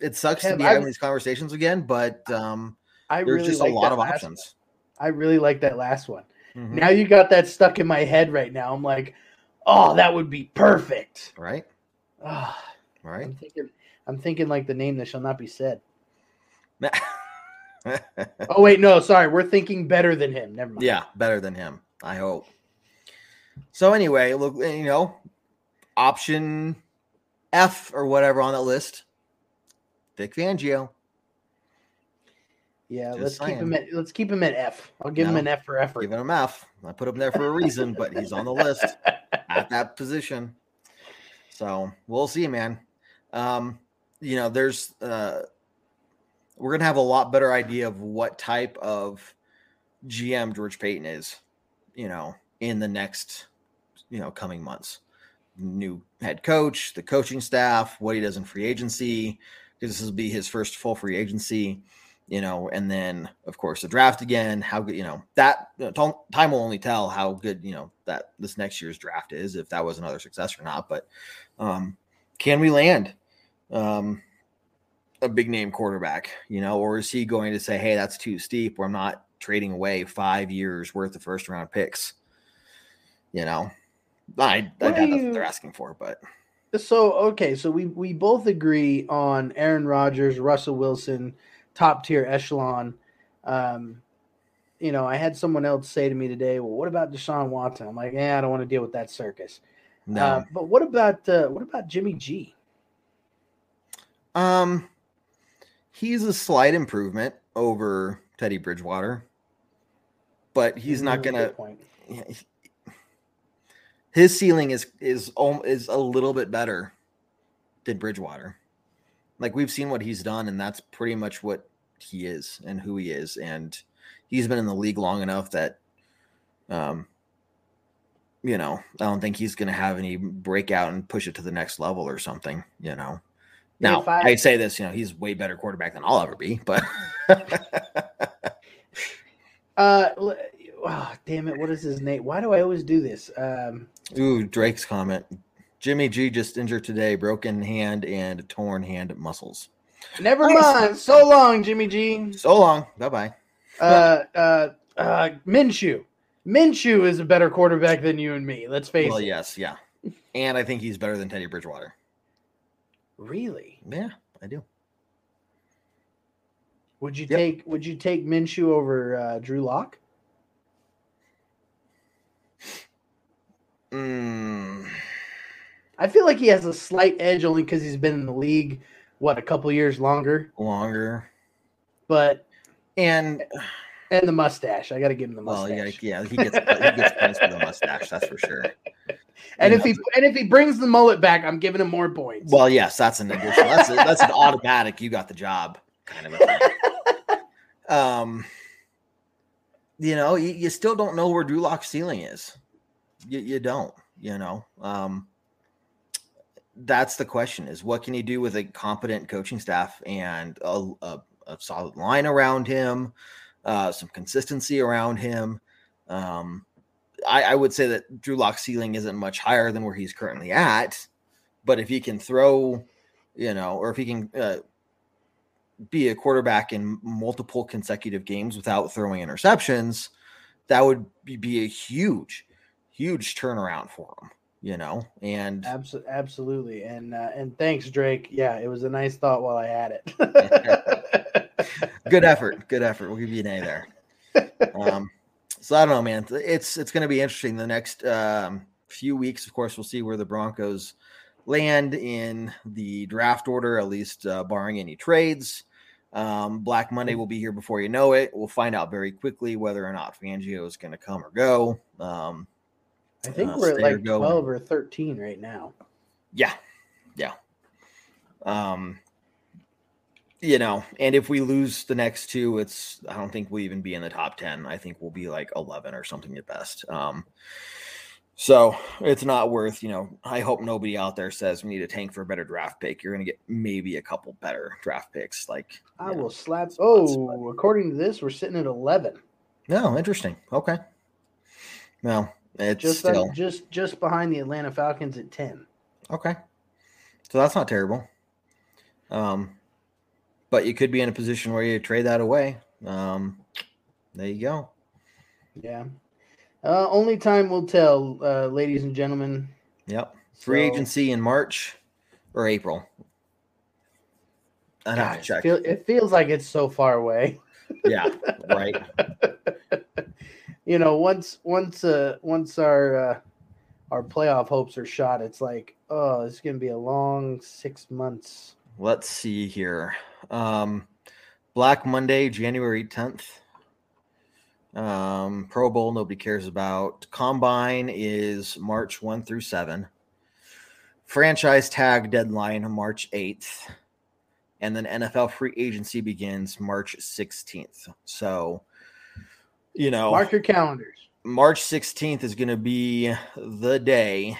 it sucks to Kev, be I- having these conversations again, but um, I there's really just like a lot of options. one. I really like that last one. Mhm. Now you got that stuck in my head right now. I'm like, oh, that would be perfect. Right? Ah, Right? I'm thinking, I'm thinking like the name that shall not be said. Oh wait, no, sorry, we're thinking better than him. Never mind. yeah, better than him. I hope. So anyway, look, you know, option F or whatever on that list. Vic Fangio. yeah. Just let's keep him at let's keep him at F. I'll give him an F for effort. Giving him F. I put him there for a reason, but he's on the list at that position. So we'll see, man. Um, you know, there's uh we're gonna have a lot better idea of what type of GM George Paton is, you know, in the next, you know, coming months. New head coach, the coaching staff, what he does in free agency, because this will be his first full free agency you know, and then of course the draft again. How good, you know, that you know, time- will only tell how good, you know, that this next year's draft is if that was another success or not. But um, can we land um, a big name quarterback, you know, or is he going to say, hey, that's too steep, or I'm not trading away five years worth of first round picks? You know, I, I doubt that's what they're asking for, but So okay, so we we both agree on Aaron Rodgers, Russell Wilson, top tier echelon. Um, you know, I had someone else say to me today, "Well, what about Deshaun Watson?" I'm like, "Yeah, I don't want to deal with that circus." no. Uh, but what about uh, what about Jimmy G? Um, he's a slight improvement over Teddy Bridgewater, but he's not gonna. point. yeah, he- His ceiling is is is a little bit better than Bridgewater. Like we've seen what he's done, and that's pretty much what he is and who he is, and he's been in the league long enough that, um, you know, I don't think he's going to have any breakout and push it to the next level or something. You know, now I- I, say this, you know, he's way better quarterback than I'll ever be, but Uh, oh, damn it! What is his name? Why do I always do this? Um, ooh, Drake's comment. Jimmy G just injured today, broken hand and torn hand muscles. never mind. So long, Jimmy G. So long. Bye bye. Uh, uh, uh, Minshew. Minshew is a better quarterback than you and me. Let's face Well, it. Well, yes, yeah. And I think he's better than Teddy Bridgewater. Really? Yeah, I do. Would you Yep. take Would you take Minshew over uh, Drew Lock? Mm, I feel like he has a slight edge only because he's been in the league what a couple years longer, longer. but And and the mustache. I got to give him the well, mustache. yeah, yeah, he gets he gets points for the mustache, that's for sure. and you if know, he and if he brings the mullet back, I'm giving him more points. Well, yes, that's an additional. That's a, that's an automatic. You got the job kind of a thing. um, you know, you, you still don't know where Drew Lock's ceiling is. You, you don't. You know, um, that's the question: is what can he do with a competent coaching staff and a, a, a solid line around him, uh, some consistency around him. Um, I, I would say that Drew Lock's ceiling isn't much higher than where he's currently at, but if he can throw, you know, or if he can uh, be a quarterback in multiple consecutive games without throwing interceptions, that would be, be a huge, huge turnaround for him. You know, and Abso- absolutely. And uh, and thanks, Drake. Yeah, it was a nice thought while I had it. good effort. Good effort. We'll give you an A there. Um, so I don't know, man. It's it's going to be interesting the next um, few weeks. Of course, we'll see where the Broncos land in the draft order, at least uh, barring any trades. Um, Black Monday will be here before you know it. We'll find out very quickly whether or not Fangio is going to come or go. Um, I think uh, we're at like go. 12 or 13 right now. Yeah. Yeah. Um you know, and if we lose the next two, it's I don't think we'll even be in the top 10. I think we'll be like 11 or something at best. Um so it's not worth, you know, I hope nobody out there says we need a tank for a better draft pick. You're going to get maybe a couple better draft picks like I know. will slap. spots, Oh, according to this, we're sitting at 11. No, interesting. Okay. Well, it's Just still just just behind the Atlanta Falcons at 10. Okay. So that's not terrible. Um, but you could be in a position where you trade that away. Um, there you go. Yeah. Uh, only time will tell, uh, ladies and gentlemen. Yep. Free So- agency in March or April. To God, check. Feel, it feels like it's so far away. yeah, right. You know, once once uh once our uh, our playoff hopes are shot, it's like, oh, it's gonna be a long six months. Let's see here. Um, Black Monday, January 10th. Um, Pro Bowl, nobody cares about. Combine is March 1 through 7. Franchise tag deadline, March 8th. And then NFL free agency begins March 16th. So, you know, Mark your calendars. March 16th is going to be the day.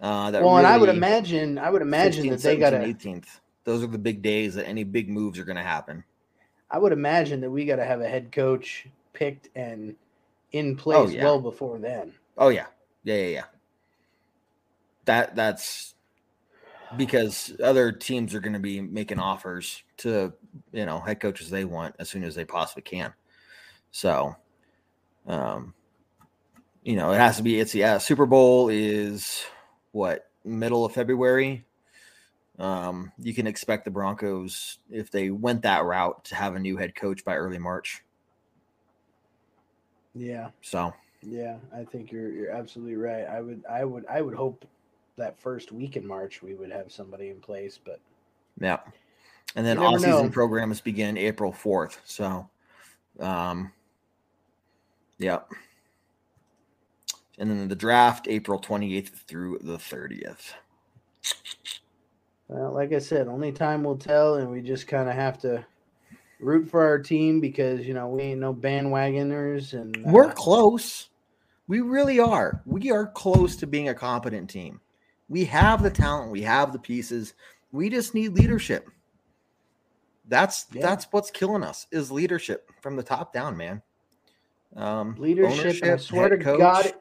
Uh, that Well, and I would imagine, I would imagine 16th, that they got 17th, to. 18th. Those are the big days that any big moves are going to happen. I would imagine that we got to have a head coach picked and in place yeah. well before then. Oh yeah, yeah, yeah, yeah. That that's because other teams are going to be making offers to you know head coaches they want as soon as they possibly can. So, um, you know, it has to be. It's yeah. Super Bowl is what middle of February. Um, you can expect the Broncos if they went that route to have a new head coach by early March. Yeah, So yeah, I think you're you're absolutely right. I would I would I would hope that first week in March we would have somebody in place, but Yeah. And then all season programs begin April 4th. So um yeah. And then the draft April 28th through the 30th. Well, like I said, only time will tell, and we just kind of have to root for our team because you know we ain't no bandwagoners, and uh, We're close. We really are. We are close to being a competent team. We have the talent, we have the pieces. We just need leadership. That's Yeah. that's what's killing us is leadership from the top down, man. Um leadership. I swear to coach, God,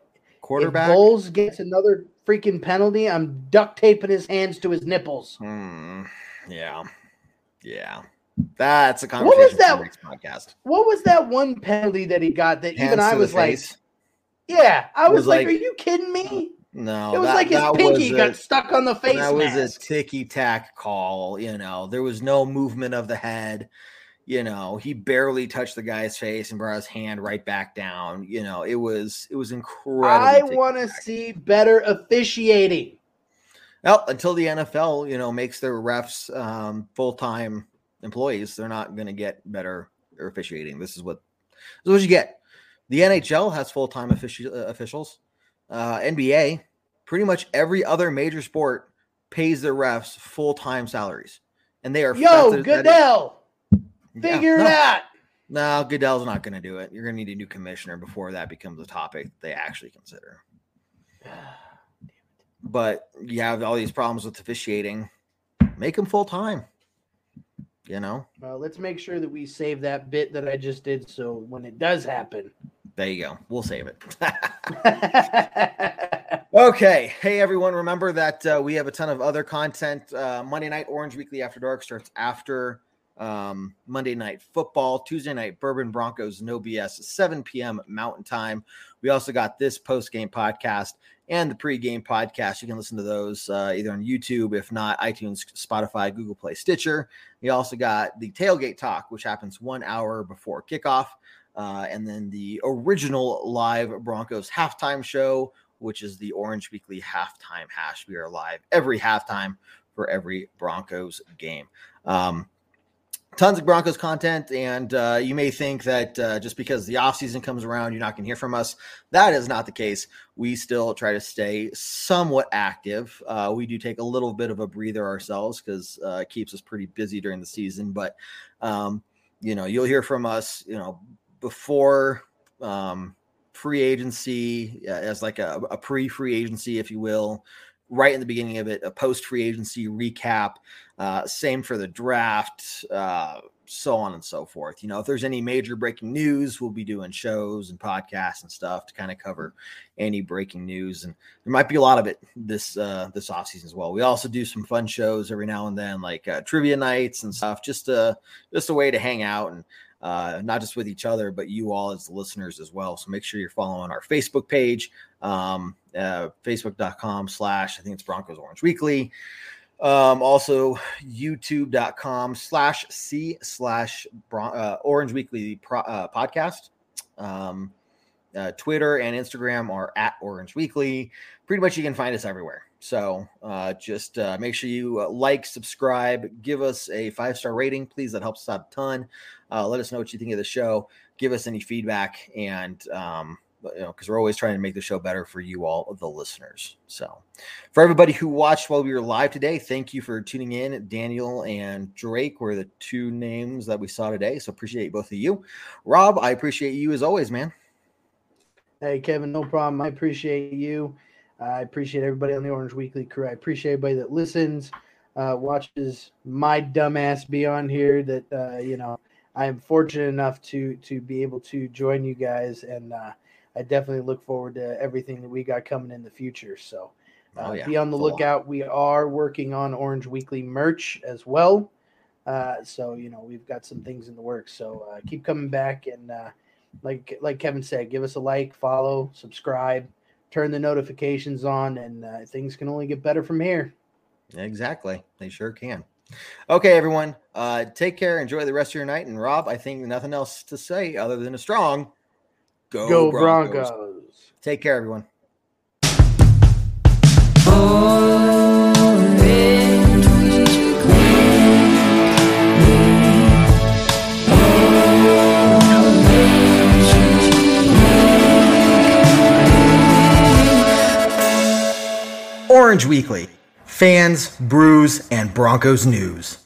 quarterback. if Bolles gets another freaking penalty, I'm duct taping his hands to his nipples. Hmm. Yeah. Yeah. That's a What was conversation for that? next podcast. What was that one penalty that he got that even I was like, face? yeah, I was, was like, like- are you kidding me? no, it was that- like his pinky was got stuck on the face that was a ticky tack call. You know, there was no movement of the head. You know, he barely touched the guy's face and brought his hand right back down. You know, it was it was incredible. I want to see better officiating. Well, until the NFL, you know, makes their refs um, full time employees, they're not going to get better officiating. This is what this is what you get. The NHL has full time offici- uh, officials. Uh, NBA, pretty much every other major sport pays their refs full time salaries, and they are Yo, that's is- Yeah, figure no, it out. No, Goodell's not going to do it. You're going to need a new commissioner before that becomes a topic they actually consider. But you have all these problems with officiating. Make them full time. You know, Well, let's make sure that we save that bit that I just did so when it does happen. there you go. We'll save it. okay. Hey, everyone. Remember that uh, we have a ton of other content. Uh, Monday Night Orange Weekly After Dark starts after um, Monday night football, Tuesday night Bourbon Broncos, no BS, 7 p.m. Mountain Time. We also got this post game podcast and the pre-game podcast. You can listen to those uh, either on YouTube, if not iTunes, Spotify, Google Play, Stitcher. We also got the tailgate talk, which happens one hour before kickoff, uh, and then the original live Broncos halftime show, which is the Orange Weekly halftime hash. We are live every halftime for every Broncos game. Um, tons of Broncos content, and uh, you may think that uh, just because the offseason comes around, you're not going to hear from us. That is not the case. We still try to stay somewhat active. Uh, we do take a little bit of a breather ourselves because uh, it keeps us pretty busy during the season. But um, you know, you'll hear from us. You know, before. Um, free agency as like a, a pre-free agency if you will right in the beginning of it, a post free agency recap. Uh, same for the draft, uh, so on and so forth. You know, if there's any major breaking news, we'll be doing shows and podcasts and stuff to kind of cover any breaking news. And there might be a lot of it this uh, this offseason as well. We also do some fun shows every now and then, like uh, trivia nights and stuff. Just a just a way to hang out and uh, not just with each other, but you all as listeners as well. So make sure you're following our Facebook page, um, uh, facebook.com slash, I think it's Broncos Orange Weekly. Um, also youtube.com slash C slash uh, Orange Weekly pro, uh, podcast. Um, uh, Twitter and Instagram are at Orange Weekly. Pretty much you can find us everywhere. So uh, just uh, make sure you uh, like, subscribe, give us a five star rating, please. That helps us out a ton. Uh, let us know what you think of the show. Give us any feedback, and um, you know, because we're always trying to make the show better for you all, of the listeners. So, for everybody who watched while we were live today, thank you for tuning in. Daniel and Drake were the two names that we saw today. So, appreciate both of you. Rob, I appreciate you as always, man. Hey, Kevin, no problem. I appreciate you. I appreciate everybody on the Orange Weekly crew. I appreciate everybody that listens, uh, watches my dumbass be on here. That uh, you know, I am fortunate enough to to be able to join you guys, and uh, I definitely look forward to everything that we got coming in the future. So uh, oh, yeah. be on the lookout. We are working on Orange Weekly merch as well. Uh, so you know, we've got some things in the works. So uh, keep coming back, and like like Kevin said, give us a like, follow, subscribe turn the notifications on, and uh, things can only get better from here. Exactly. They sure can. Okay, everyone. Uh, take care. Enjoy the rest of your night. And Rob, I think nothing else to say other than a strong go, go Broncos. Broncos. Take care, everyone. Orange Weekly, fans, brews, and Broncos news.